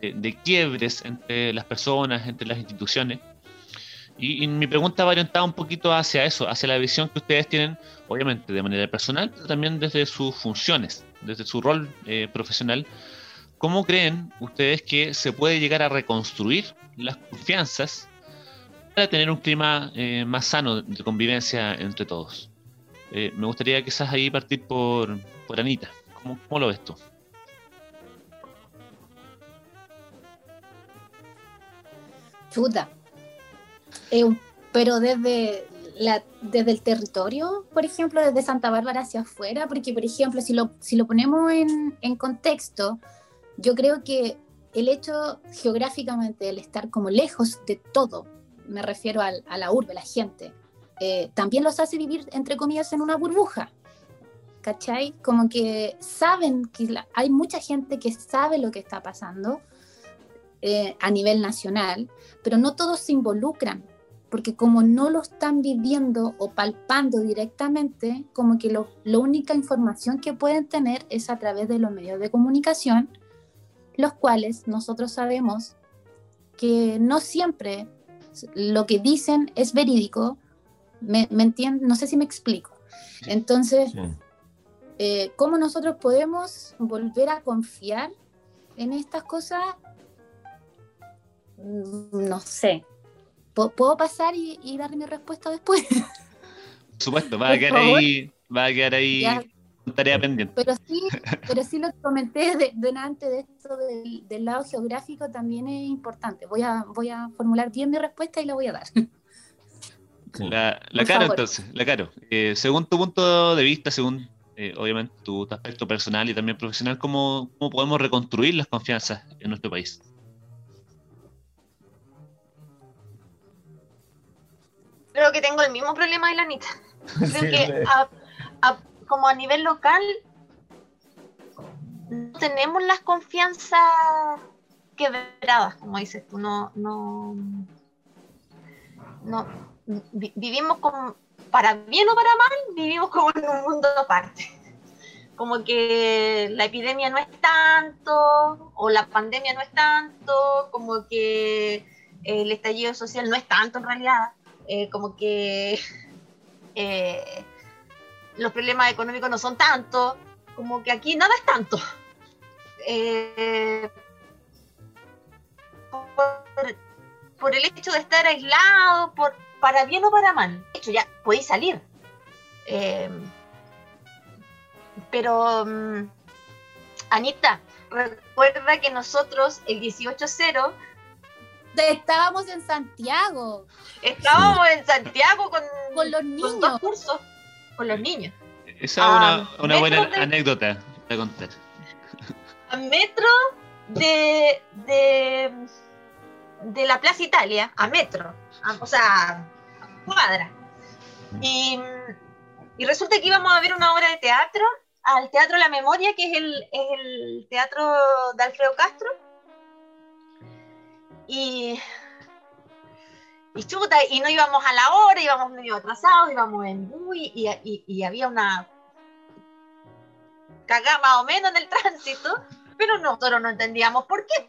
de, quiebres entre las personas, entre las instituciones. Y, mi pregunta va orientada un poquito hacia eso, hacia la visión que ustedes tienen, obviamente de manera personal, pero también desde sus funciones, desde su rol eh, profesional. ¿Cómo creen ustedes que se puede llegar a reconstruir las confianzas para tener un clima eh, más sano de convivencia entre todos? Eh, me gustaría quizás ahí partir por, por Anita. ¿Cómo, ¿Cómo lo ves tú? Chuta. Eh, pero desde, la, desde el territorio, por ejemplo, desde Santa Bárbara hacia afuera, porque, por ejemplo, si lo, si lo ponemos en, en contexto, yo creo que el hecho geográficamente, el estar como lejos de todo, me refiero a la urbe, la gente, eh, también los hace vivir, entre comillas, en una burbuja. ¿Cachai? Como que saben que hay mucha gente que sabe lo que está pasando, eh, a nivel nacional, pero no todos se involucran, porque como no lo están viviendo o palpando directamente, como que lo, la única información que pueden tener es a través de los medios de comunicación, los cuales nosotros sabemos que no siempre lo que dicen es verídico, ¿Me, entienden? No sé si me explico. Entonces, eh, ¿cómo nosotros podemos volver a confiar en estas cosas? Mm, no sé. ¿Puedo pasar y, dar mi respuesta después? Por supuesto, va a quedar ahí, va a quedar ahí tarea pendiente. Pero sí, pero sí lo comenté de, delante de esto del, lado geográfico también es importante. Voy a, voy a formular bien mi respuesta y la voy a dar. La, la Caro, entonces, la Caro. Eh, según tu punto de vista, según eh, obviamente tu, aspecto personal y también profesional, ¿cómo, ¿cómo podemos reconstruir las confianzas en nuestro país? Creo que tengo el mismo problema de la Anita. Creo que como a nivel local no tenemos las confianzas quebradas, como dices tú, no, no, no, vivimos como, para bien o para mal, vivimos como en un mundo aparte. Como que la epidemia no es tanto, o la pandemia no es tanto, como que el estallido social no es tanto en realidad, eh, como que eh, los problemas económicos no son tantos, como que aquí nada es tanto. Eh, por, el hecho de estar aislado, por, para bien o para mal. De hecho, ya podéis salir. Eh, pero, mm, Anita, recuerda que nosotros el 18-0 estábamos en Santiago. Estábamos en Santiago con, los niños. cursos con los niños. Esa es una, buena anécdota de contar. A metro de, de, la Plaza Italia, a metro, o sea, a cuadra. Y, resulta que íbamos a ver una obra de teatro al Teatro La Memoria, que es el, es el teatro de Alfredo Castro. Y y chuta, y no íbamos a la hora, íbamos medio atrasados, íbamos en bui y, y, había una cagada más o menos en el tránsito, pero nosotros no entendíamos por qué.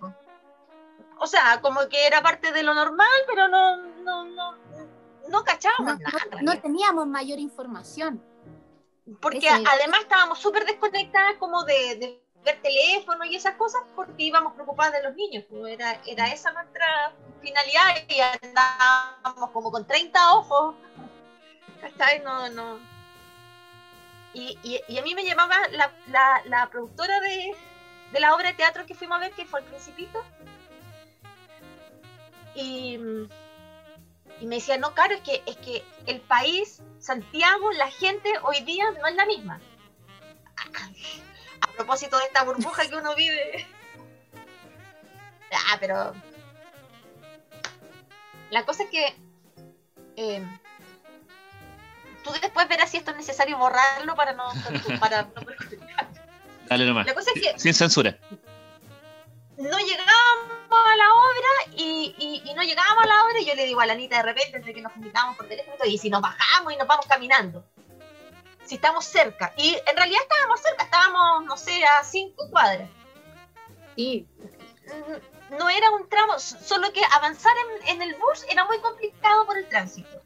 O sea, como que era parte de lo normal, pero no, no, no, no cachábamos nada. No, teníamos mayor información. Porque además estábamos súper desconectadas como de ver teléfono y esas cosas porque íbamos preocupadas de los niños. Pues era, era esa nuestra finalidad y andábamos como con 30 ojos. No, no. Y, y, a mí me llamaba la, la, la productora de, de, la obra de teatro que fuimos a ver, que fue El Principito. Y, y me decía, no, claro, es que, es que el país, Santiago, la gente hoy día no es la misma a propósito de esta burbuja que uno vive. Ah, pero. La cosa es que. Eh, tú después verás si esto es necesario borrarlo para no, para no Dale nomás. La cosa es que. Sin censura. No llegábamos a la obra y, y, no llegábamos a la obra y yo le digo a la Anita de repente entre que nos comunicábamos por teléfono y si nos bajamos y nos vamos caminando si estamos cerca. Y en realidad estábamos cerca, estábamos, no sé, a cinco cuadras. Sí. No era un tramo, solo que avanzar en, el bus era muy complicado por el tránsito.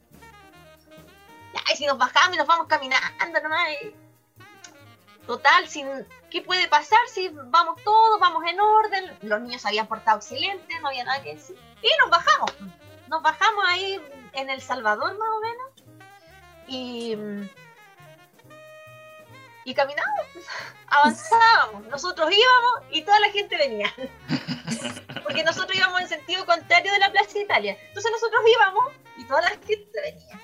y si nos bajamos y nos vamos caminando nomás. Total, sin, ¿qué puede pasar si vamos todos, vamos en orden? Los niños habían portado excelente, no había nada que decir. Y nos bajamos. Nos bajamos ahí en El Salvador más o menos. Y y caminábamos, avanzábamos, nosotros íbamos y toda la gente venía. Porque nosotros íbamos en sentido contrario de la Plaza Italia. Entonces nosotros íbamos y toda la gente venía.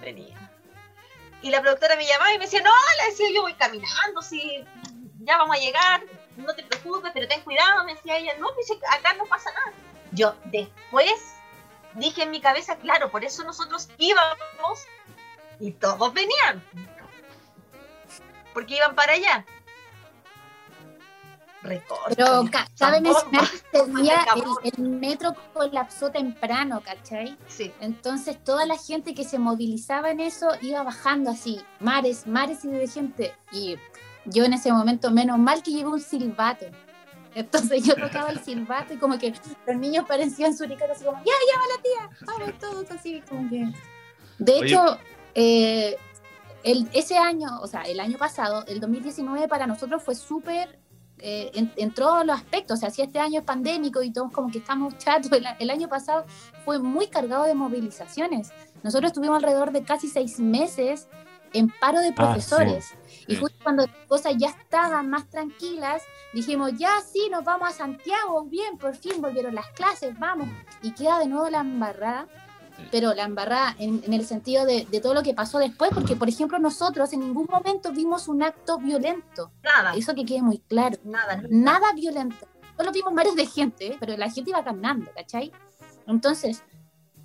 Venía. Y la productora me llamaba y me decía, no, le decía, yo voy caminando, si ya vamos a llegar, no te preocupes, pero ten cuidado, me decía ella, no, dice, acá no pasa nada. Yo después dije en mi cabeza, claro, por eso nosotros íbamos y todos venían porque iban para allá. Pero cabe mencionar que ese día el, metro colapsó temprano, ¿cachai? Sí. Entonces toda la gente que se movilizaba en eso iba bajando así, mares, mares y de gente. Y yo en ese momento, menos mal que llevé un silbato. Entonces yo tocaba el silbato y como que los niños parecían suricatos así como, ya, ya va la tía, vamos todos así, como que... De hecho, eh, el, ese año, o sea, el año pasado, el 2019 para nosotros fue súper, eh, en, todos los aspectos, o sea, si este año es pandémico y todos como que estamos chatos, el, año pasado fue muy cargado de movilizaciones. Nosotros estuvimos alrededor de casi seis meses en paro de ah, profesores. Y justo cuando las cosas ya estaban más tranquilas, dijimos, ya sí, nos vamos a Santiago, bien, por fin volvieron las clases, vamos. Y queda de nuevo la embarrada pero la embarrada en, el sentido de, todo lo que pasó después, porque por ejemplo nosotros en ningún momento vimos un acto violento. Nada. Eso que quede muy claro. Nada. Nada violento. Solo vimos mares de gente, pero la gente iba caminando, ¿cachai? Entonces,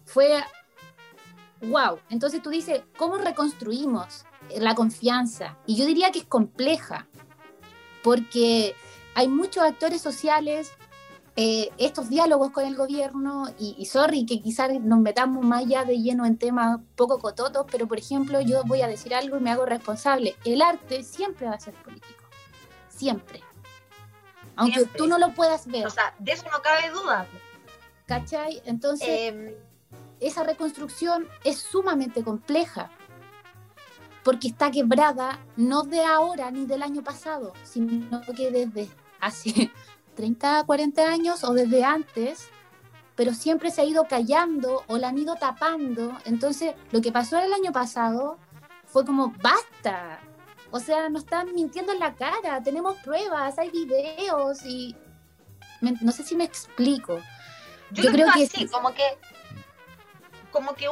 fue wow. Entonces tú dices, ¿cómo reconstruimos la confianza? Y yo diría que es compleja, porque hay muchos actores sociales, eh, estos diálogos con el gobierno, y, sorry que quizás nos metamos más allá de lleno en temas poco cototos, pero por ejemplo yo voy a decir algo y me hago responsable. El arte siempre va a ser político, siempre. Aunque tú no lo puedas ver. O sea, de eso no cabe duda. ¿Cachai? Entonces, em, esa reconstrucción es sumamente compleja, porque está quebrada no de ahora ni del año pasado, sino que desde hace 30, 40 años o desde antes, pero siempre se ha ido callando o la han ido tapando. Entonces, lo que pasó el año pasado fue como, basta. O sea, nos están mintiendo en la cara, tenemos pruebas, hay videos y... no sé si me explico. Yo, creo que sí, como que como que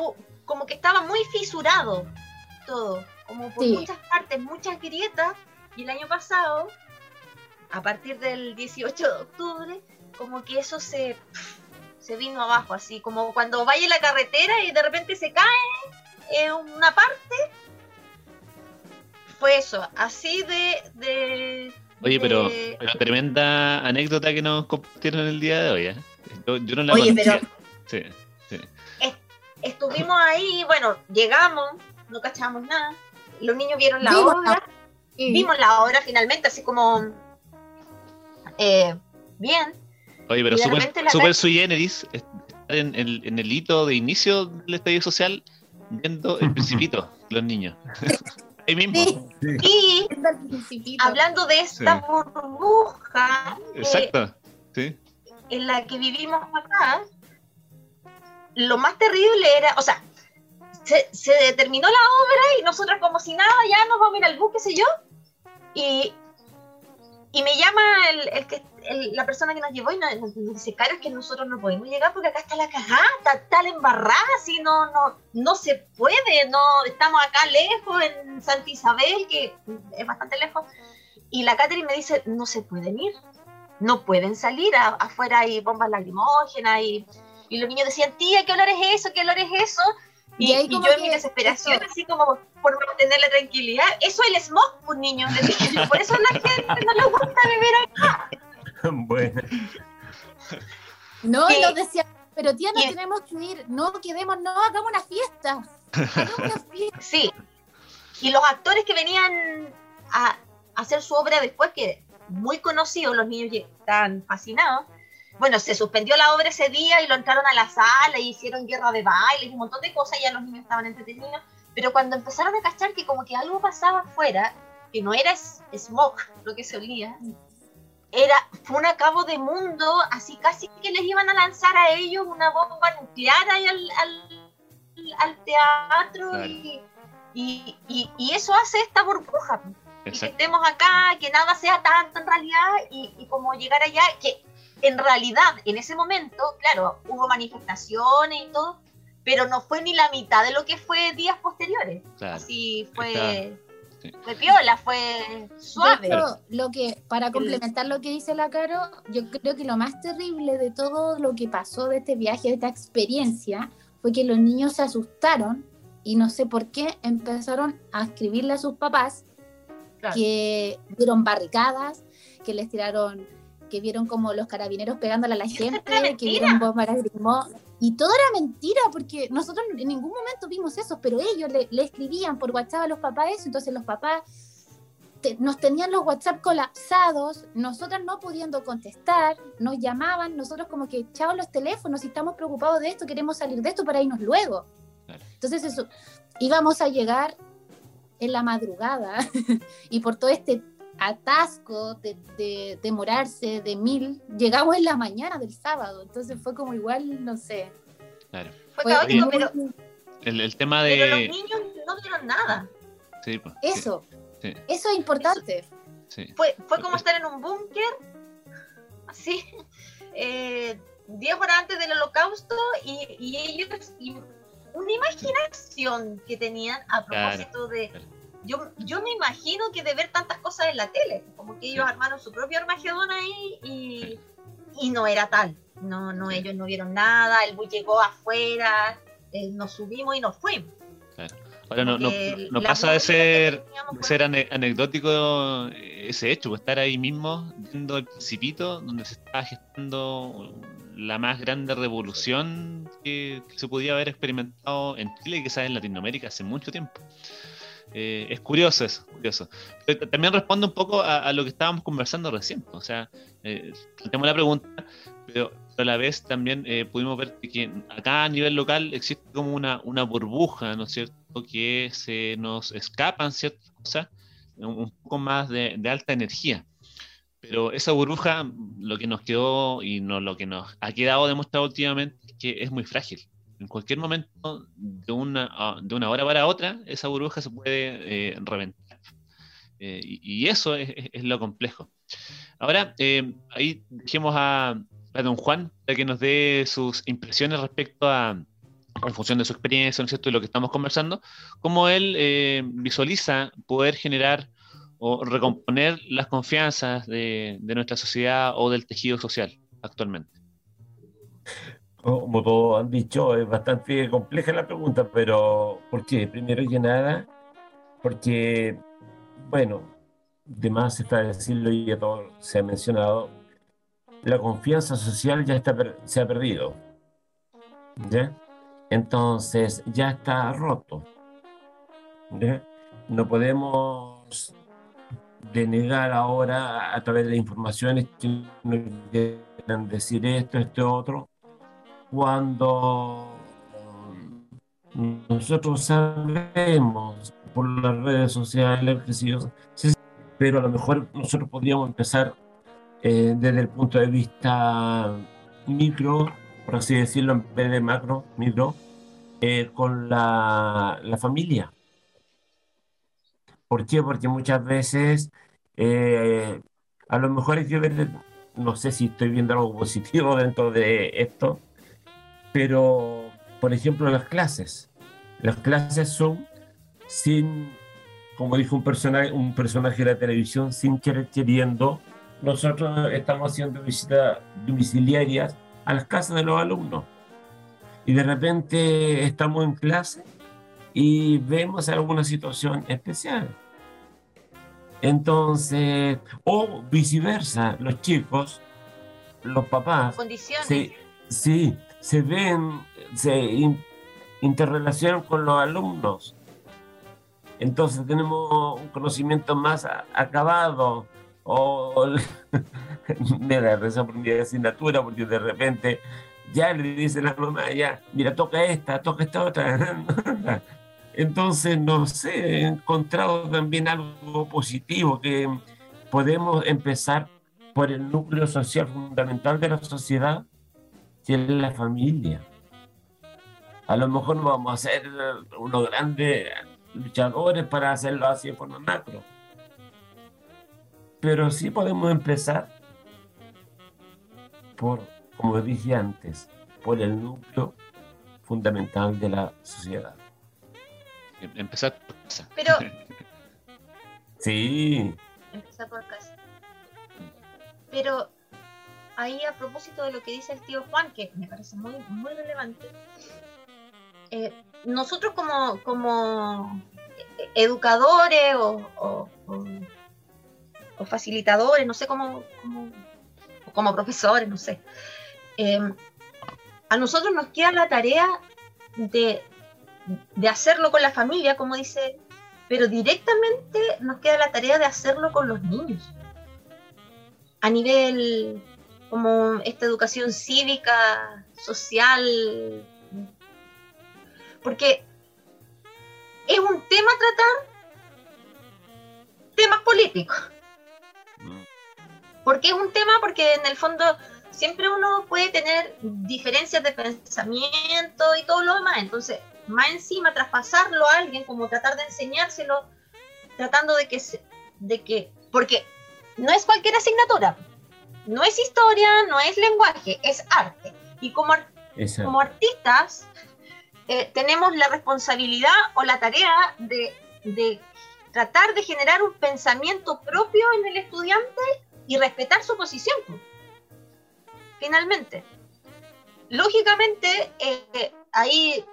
como que estaba muy fisurado todo, como por muchas partes, muchas grietas y el año pasado a partir del 18 de octubre, como que eso se, se vino abajo, así como cuando vaya en la carretera y de repente se cae en una parte. Fue eso, así de... Oye, pero, tremenda anécdota que nos compartieron el día de hoy. ¿eh? Yo, no la Oye, pero... Sí, sí. estuvimos ahí, bueno, llegamos, no cachamos nada. Los niños vieron la obra. Vimos la obra finalmente, así como eh, bien. Oye, pero super, sui generis, en, en, el hito de inicio del estadio social, viendo el principito, los niños. Ahí mismo. Y hablando de esta burbuja Exacto. Sí. en la que vivimos acá, lo más terrible era, o sea, se, se, terminó la obra y nosotros como si nada, ya nos vamos a ir al bus, qué sé yo, y y me llama el, el que, la persona que nos llevó y nos, dice, Caro, es que nosotros no podemos llegar porque acá está la cagada, está, la embarrada, así no, no, no se puede, no, estamos acá lejos, en Santa Isabel, que es bastante lejos. Y la Catherine me dice, no se pueden ir, no pueden salir, afuera hay bombas lacrimógenas y, y los niños decían, tía, ¿qué olor es eso? ¿Qué olor es eso? Y, yo en mi desesperación, así como por mantener la tranquilidad, eso es el smog, pues niños. Por eso la gente no le gusta vivir acá. Bueno. No, lo decía, pero tía, no tenemos que ir, no quedemos, no, hagamos una fiesta. Hagamos una fiesta. Sí. Y los actores que venían a hacer su obra después, que muy conocidos, los niños están fascinados, bueno, se suspendió la obra ese día y lo entraron a la sala y hicieron guerra de baile y un montón de cosas y ya los niños estaban entretenidos. Pero cuando empezaron a cachar que como que algo pasaba afuera, que no era smoke lo que se olía, era, fue un acabo de mundo, así casi que les iban a lanzar a ellos una bomba nuclear ahí al, al, teatro y, y, y, eso hace esta burbuja. Y que estemos acá, que nada sea tanto en realidad y, y como llegar allá, que en realidad, en ese momento, claro, hubo manifestaciones y todo, pero no fue ni la mitad de lo que fue días posteriores. Así fue, fue piola, fue suave. lo que, para complementar lo que dice la Caro, yo creo que lo más terrible de todo lo que pasó de este viaje, de esta experiencia, fue que los niños se asustaron y no sé por qué empezaron a escribirle a sus papás que dieron barricadas, que les tiraron que vieron como los carabineros pegándole a la gente, que vieron bombas y todo era mentira, porque nosotros en ningún momento vimos eso, pero ellos le, escribían por WhatsApp a los papás eso, entonces los papás nos tenían los WhatsApp colapsados, nosotros no pudiendo contestar, nos llamaban, nosotros como que echaban los teléfonos y estamos preocupados de esto, queremos salir de esto para irnos luego. Entonces eso, íbamos a llegar en la madrugada y por todo este atasco de, demorarse de mil, llegamos en la mañana del sábado, entonces fue como igual, no sé. Claro. Fue, caótico, pero... El, tema de... Pero los niños no vieron nada. Sí, pues, eso, eso es importante. Fue, fue como estar en un búnker, así, eh, diez horas antes del holocausto y, ellos, una imaginación que tenían a propósito de... Yo, yo me imagino que de ver tantas cosas en la tele, como que ellos armaron su propio Armagedón ahí y, y no era tal. No, no, ellos no vieron nada, el bus llegó afuera, eh, nos subimos y nos fuimos. Ahora no, no, pasa de ser, ser anecdótico ese hecho, pues estar ahí mismo viendo el principito donde se está gestando la más grande revolución que, se podía haber experimentado en Chile y quizás en Latinoamérica hace mucho tiempo. Eh, es curioso eso, curioso. también responde un poco a, lo que estábamos conversando recién. O sea, eh, la pregunta, pero, a la vez también eh, pudimos ver que acá a nivel local existe como una, una burbuja, ¿no es cierto?, que se nos escapan ciertas cosas un, poco más de, de alta energía. Pero esa burbuja, lo que nos quedó y no, lo que nos ha quedado demostrado últimamente es que es muy frágil. En cualquier momento, de una, de una hora para otra, esa burbuja se puede eh, reventar. Eh, y, eso es, lo complejo. Ahora, eh, ahí dejemos a, don Juan para que nos dé sus impresiones respecto a, en función de su experiencia, ¿no es cierto?, y lo que estamos conversando, cómo él visualiza poder generar o recomponer las confianzas de, nuestra sociedad o del tejido social actualmente? Como todos han dicho, es bastante compleja la pregunta, pero ¿por qué? Primero que nada, porque, bueno, de más está decirlo y ya todo se ha mencionado, la confianza social ya está, se ha perdido. ¿Ya? Entonces ya está roto. ¿ya? No podemos denegar ahora a través de informaciones que quieran decir esto, esto, otro, cuando um, nosotros sabemos por las redes sociales, pero a lo mejor nosotros podríamos empezar eh, desde el punto de vista micro, por así decirlo, en vez de macro, micro, eh, con la, familia ¿Por qué? Porque muchas veces eh, a lo mejor ver, no sé si estoy viendo algo positivo dentro de esto, pero por ejemplo las clases. Las clases son sin, como dijo un personaje, un personaje de la televisión, sin querer queriendo, nosotros estamos haciendo visitas domiciliarias a las casas de los alumnos. Y de repente estamos en clase y vemos alguna situación especial. Entonces, o viceversa, los chicos, los papás, Condiciones. sí, se ven, se interrelacionan con los alumnos. Entonces tenemos un conocimiento más acabado o me da risa por mi asignatura porque de repente ya le dice la mamá, ya, mira, toca esta, toca esta otra. Entonces, no sé, he encontrado también algo positivo, que podemos empezar por el núcleo social fundamental de la sociedad, que es la familia. A lo mejor no vamos a ser unos grandes luchadores para hacerlo así de forma macro, pero sí podemos empezar por, como dije antes, por el núcleo fundamental de la sociedad. Empezar por casa. Pero. sí. Empezar por casa. Pero ahí a propósito de lo que dice el tío Juan, que me parece muy, muy relevante, eh, nosotros como, como educadores o, o, facilitadores, no sé cómo, como profesores, no sé, eh, a nosotros nos queda la tarea de de hacerlo con la familia, como dice, pero directamente nos queda la tarea de hacerlo con los niños. A nivel como esta educación cívica, social, porque es un tema tratar temas políticos. Mm. Porque es un tema, porque en el fondo siempre uno puede tener diferencias de pensamiento y todo lo demás. Entonces, más encima, traspasarlo a alguien, como tratar de enseñárselo, tratando de que, de que, porque no es cualquier asignatura, no es historia, no es lenguaje, es arte. Y como, como artistas, eh, tenemos la responsabilidad o la tarea de, de tratar de generar un pensamiento propio en el estudiante y respetar su posición. Finalmente. Lógicamente, eh, ahí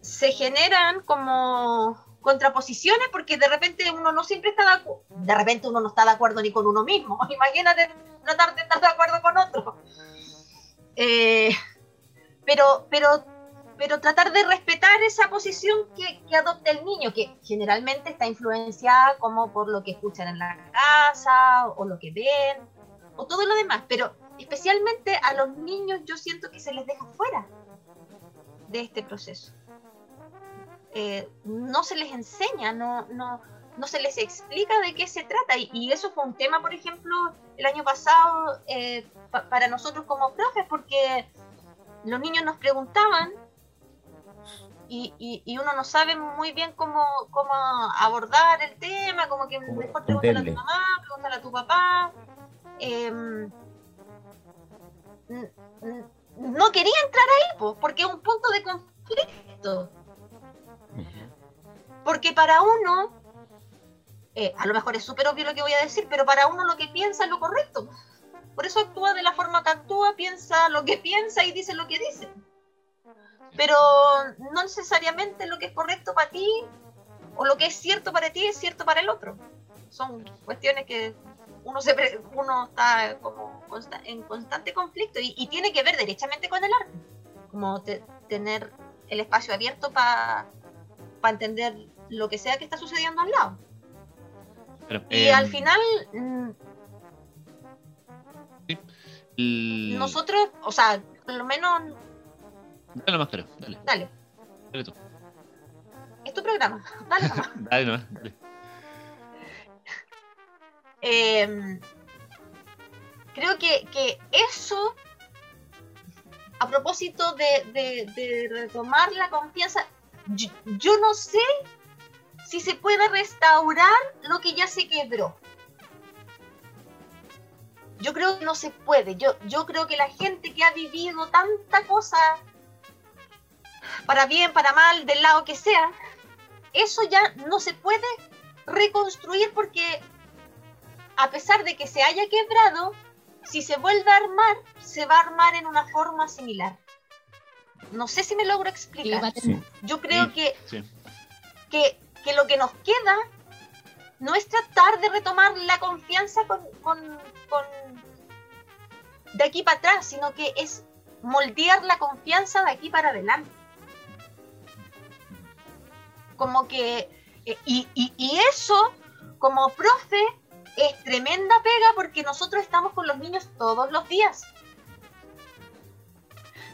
se generan como contraposiciones porque de repente uno no siempre está de acuerdo, de repente uno no está de acuerdo ni con uno mismo. Imagínate tratar de estar de acuerdo con otro. Eh, pero, pero, pero tratar de respetar esa posición que, que adopta el niño, que generalmente está influenciada como por lo que escuchan en la casa o lo que ven o todo lo demás. Pero especialmente a los niños yo siento que se les deja fuera de este proceso. Eh, no se les enseña, no, no, no se les explica de qué se trata. Y, eso fue un tema, por ejemplo, el año pasado eh, para nosotros como profes, porque los niños nos preguntaban y, y, uno no sabe muy bien cómo, cómo abordar el tema, como que mejor preguntarle a tu mamá, preguntarle a tu papá. Em, no quería entrar ahí, porque es un punto de conflicto. Porque para uno, eh, a lo mejor es súper obvio lo que voy a decir, pero para uno lo que piensa es lo correcto. Por eso actúa de la forma que actúa, piensa lo que piensa y dice lo que dice. Pero no necesariamente lo que es correcto para ti o lo que es cierto para ti es cierto para el otro. Son cuestiones que uno, se, uno está como en constante conflicto y, tiene que ver derechamente con el arte. Como tener el espacio abierto para entender lo que sea que está sucediendo al lado. y al em, final... Mm, nosotros, o sea, por lo menos... Dale más, dale. Dale. Dale tú. Es tu programa. Dale nomás. dale nomás, dale. Em, creo que, que, eso, a propósito de, de, retomar la confianza, yo, no sé si se puede restaurar lo que ya se quebró. Yo creo que no se puede. Yo, yo creo que la gente que ha vivido tanta cosa, para bien, para mal, del lado que sea, eso ya no se puede reconstruir porque a pesar de que se haya quebrado, si se vuelve a armar, se va a armar en una forma similar. No sé si me logro explicar. Yo creo que, que que lo que nos queda no es tratar de retomar la confianza con, de aquí para atrás, sino que es moldear la confianza de aquí para adelante. Como que, eh, y, y eso, como profe, es tremenda pega porque nosotros estamos con los niños todos los días.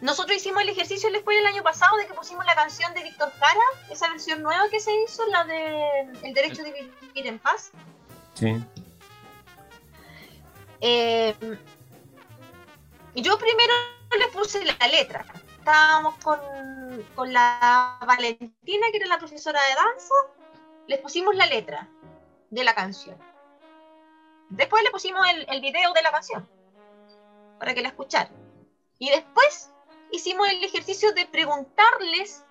Nosotros hicimos el ejercicio en la escuela el año pasado de que pusimos la canción de Víctor Jara, esa versión nueva que se hizo, la de El derecho de vivir en paz. Sí. Eh, yo primero le puse la letra. Estábamos con, con la Valentina, que era la profesora de danza, les pusimos la letra de la canción. Después le pusimos el, el video de la canción para que la escucharan. Y después hicimos el ejercicio de preguntarles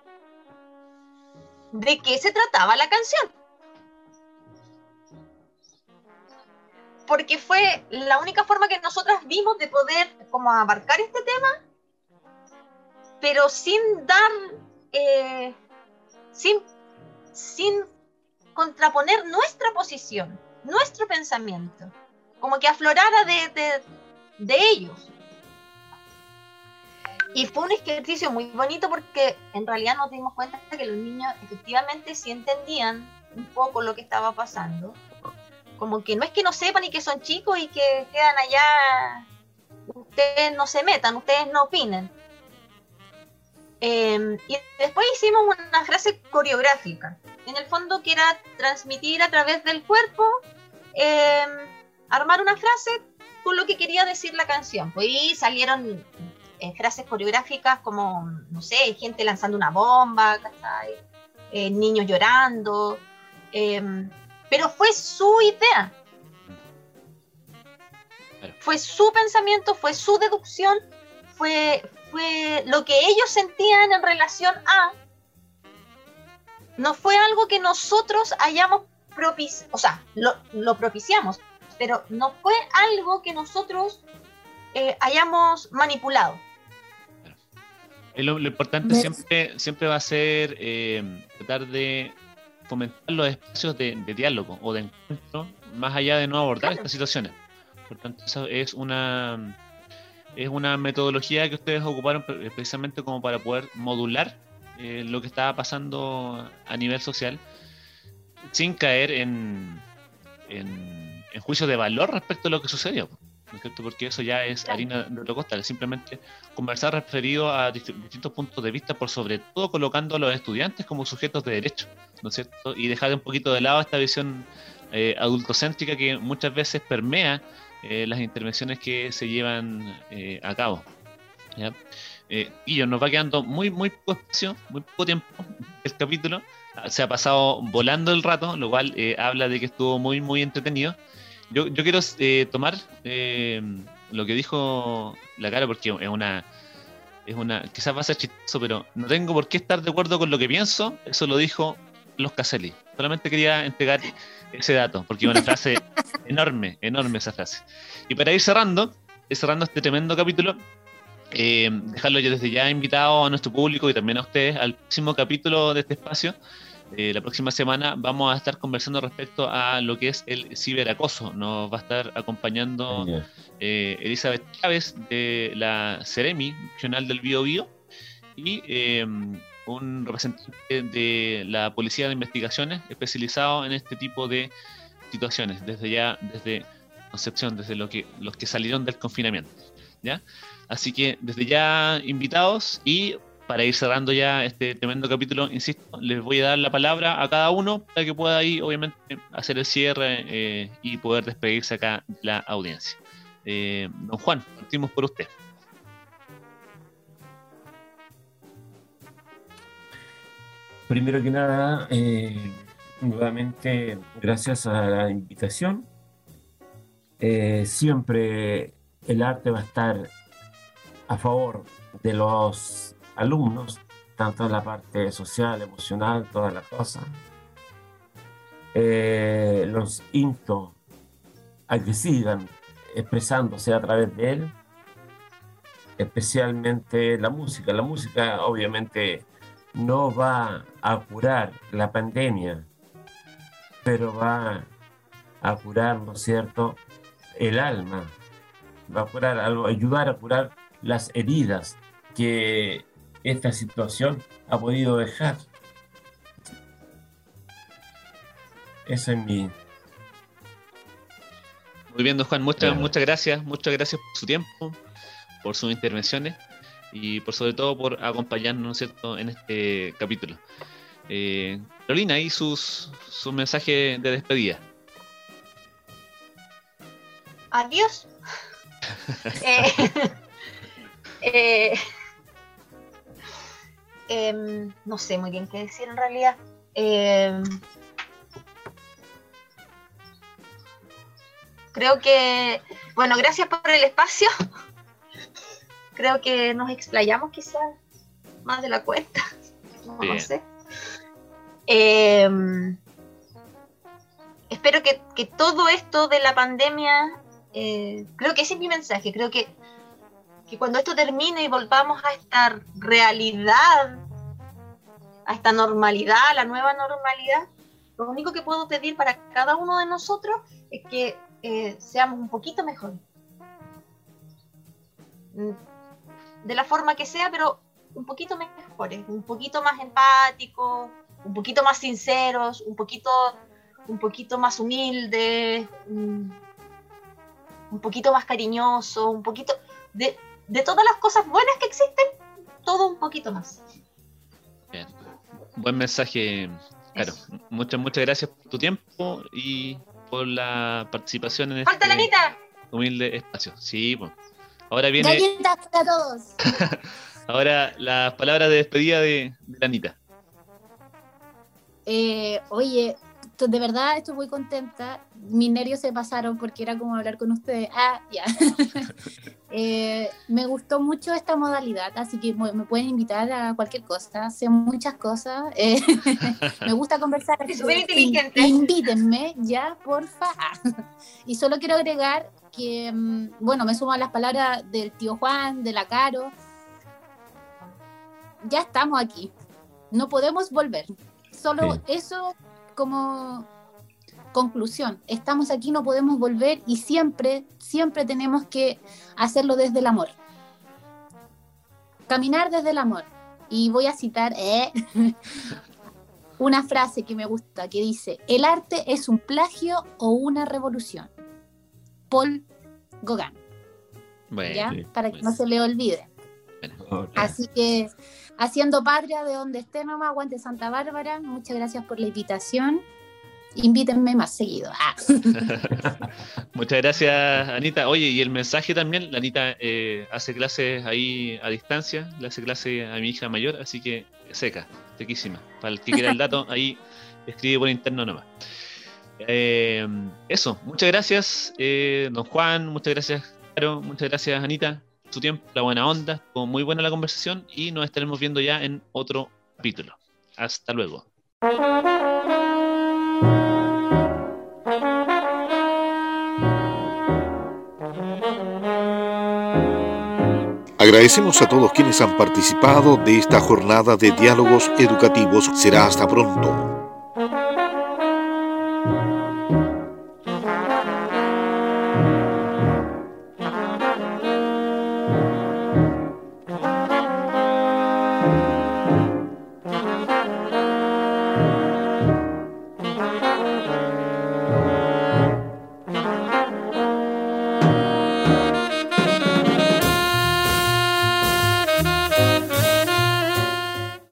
de qué se trataba la canción. Porque fue la única forma que nosotras vimos de poder como abarcar este tema, pero sin dar, eh, sin, sin contraponer nuestra posición, nuestro pensamiento, como que aflorara de, de, de ellos. Y fue un ejercicio muy bonito porque en realidad nos dimos cuenta que los niños efectivamente sí entendían un poco lo que estaba pasando. Como que no es que no sepan y que son chicos y que quedan allá, ustedes no se metan, ustedes no opinen. Em, y después hicimos una frase coreográfica, en el fondo que era transmitir a través del cuerpo, em, armar una frase con lo que quería decir la canción. Pues ahí salieron eh, frases coreográficas como, no sé, gente lanzando una bomba, eh, niños llorando, em, pero fue su idea. Fue su pensamiento, fue su deducción, fue, fue lo que ellos sentían en relación a. No fue algo que nosotros hayamos propiciado, o sea, lo, propiciamos, pero no fue algo que nosotros eh, hayamos manipulado. Lo, importante siempre, siempre va a ser eh, tratar de fomentar los espacios de, diálogo o de encuentro más allá de no abordar estas situaciones. Por tanto, eso es una es una metodología que ustedes ocuparon precisamente como para poder modular eh, lo que estaba pasando a nivel social sin caer en, en, en juicios de valor respecto a lo que sucedió. ¿No es cierto? Porque eso ya es harina de otro costal, es simplemente conversar referido a distintos puntos de vista, por sobre todo colocando a los estudiantes como sujetos de derecho, ¿no es cierto? Y dejar un poquito de lado esta visión eh, adultocéntrica que muchas veces permea eh, las intervenciones que se llevan eh, a cabo. Eh, y nos va quedando muy, muy poco espacio, muy poco tiempo el capítulo. Se ha pasado volando el rato, lo cual habla de que estuvo muy, muy entretenido. Yo, yo quiero tomar lo que dijo la cara porque es una, es una, quizás va a ser chistoso, pero no tengo por qué estar de acuerdo con lo que pienso. Eso lo dijo los Caselli. Solamente quería entregar ese dato, porque es una frase enorme, enorme esa frase. Y para ir cerrando, cerrando este tremendo capítulo, eh, dejarlo yo desde ya invitado a nuestro público y también a ustedes al próximo capítulo de este espacio. Eh, la próxima semana vamos a estar conversando respecto a lo que es el ciberacoso. Nos va a estar acompañando eh, Elizabeth Chávez de la Ceremi, Regional del Bio Bio, y un representante de la Policía de Investigaciones especializado en este tipo de situaciones, desde ya, desde Concepción, desde lo que, los que salieron del confinamiento. ¿ya? Así que desde ya invitados y para ir cerrando ya este tremendo capítulo, insisto, les voy a dar la palabra a cada uno para que pueda ahí, obviamente, hacer el cierre eh, y poder despedirse acá de la audiencia. Eh, don Juan, partimos por usted. primero que nada, eh, nuevamente gracias a la invitación. Siempre el arte va a estar a favor de los alumnos, tanto en la parte social, emocional, toda la cosa. Eh, los insto a que sigan expresándose a través de él, especialmente la música. La música obviamente no va a curar la pandemia, pero va a curar, ¿no es cierto?, el alma, va a curar, ayudar a curar las heridas que esta situación ha podido dejar. Eso es mi... Muy bien, don Juan, muchas, muchas gracias, muchas gracias por su tiempo, por sus intervenciones y por sobre todo por acompañarnos, ¿no es cierto?, en este capítulo. Eh, Carolina, ahí sus, su mensaje de despedida. Adiós. Eh, eh, em, no sé muy bien qué decir en realidad. Em, creo que, bueno, gracias por el espacio creo que nos explayamos quizás más de la cuenta. No, sé. Em, espero que, todo esto de la pandemia, eh, creo que ese es mi mensaje, creo que, que cuando esto termine y volvamos a esta realidad, a esta normalidad, a la nueva normalidad, lo único que puedo pedir para cada uno de nosotros es que eh, seamos un poquito mejores de la forma que sea, pero un poquito mejores, un poquito más empáticos, un poquito más sinceros, un poquito, un poquito más humildes, un, poquito más cariñosos, un poquito de, todas las cosas buenas que existen, todo un poquito más. Bien. Buen mensaje, Claro. Muchas, muchas gracias por tu tiempo y por la participación en este humilde espacio. Sí, pues. Ahora viene. para todos. Ahora las palabras de despedida de, de Anita. Eh, oye, de verdad estoy muy contenta. Mis nervios se pasaron porque era como hablar con ustedes. Ah, ya. Eh, me gustó mucho esta modalidad, así que me pueden invitar a cualquier cosa. Sé muchas cosas. Eh, me gusta conversar. Es súper inteligente. Invítenme, ya, porfa. y solo quiero agregar que, mm, bueno, me sumo a las palabras del tío Juan, de la Caro. Ya estamos aquí. No podemos volver. Solo eso como conclusión. Estamos aquí, no podemos volver y siempre, siempre tenemos que hacerlo desde el amor. Caminar desde el amor. Y voy a citar eh, una frase que me gusta, que dice, el arte es un plagio o una revolución. Paul Gauguin. ¿Ya? Para que no se le olvide. Así que haciendo patria de donde esté, mamá, aguante Santa Bárbara. Muchas gracias por la invitación. Invítenme más seguido. Ah. Muchas gracias, Anita. Oye, y el mensaje también, la Anita eh, hace clases ahí a distancia, le hace clase a mi hija mayor, así que seca, sequísima. Para el que quiera el dato, ahí escribe por interno nomás. Eh, eso, muchas gracias, eh, don Juan, muchas gracias, Caro, muchas gracias, Anita su tiempo, la buena onda, fue muy buena la conversación y nos estaremos viendo ya en otro capítulo. Hasta luego. Agradecemos a todos quienes han participado de esta jornada de diálogos educativos. Será hasta pronto.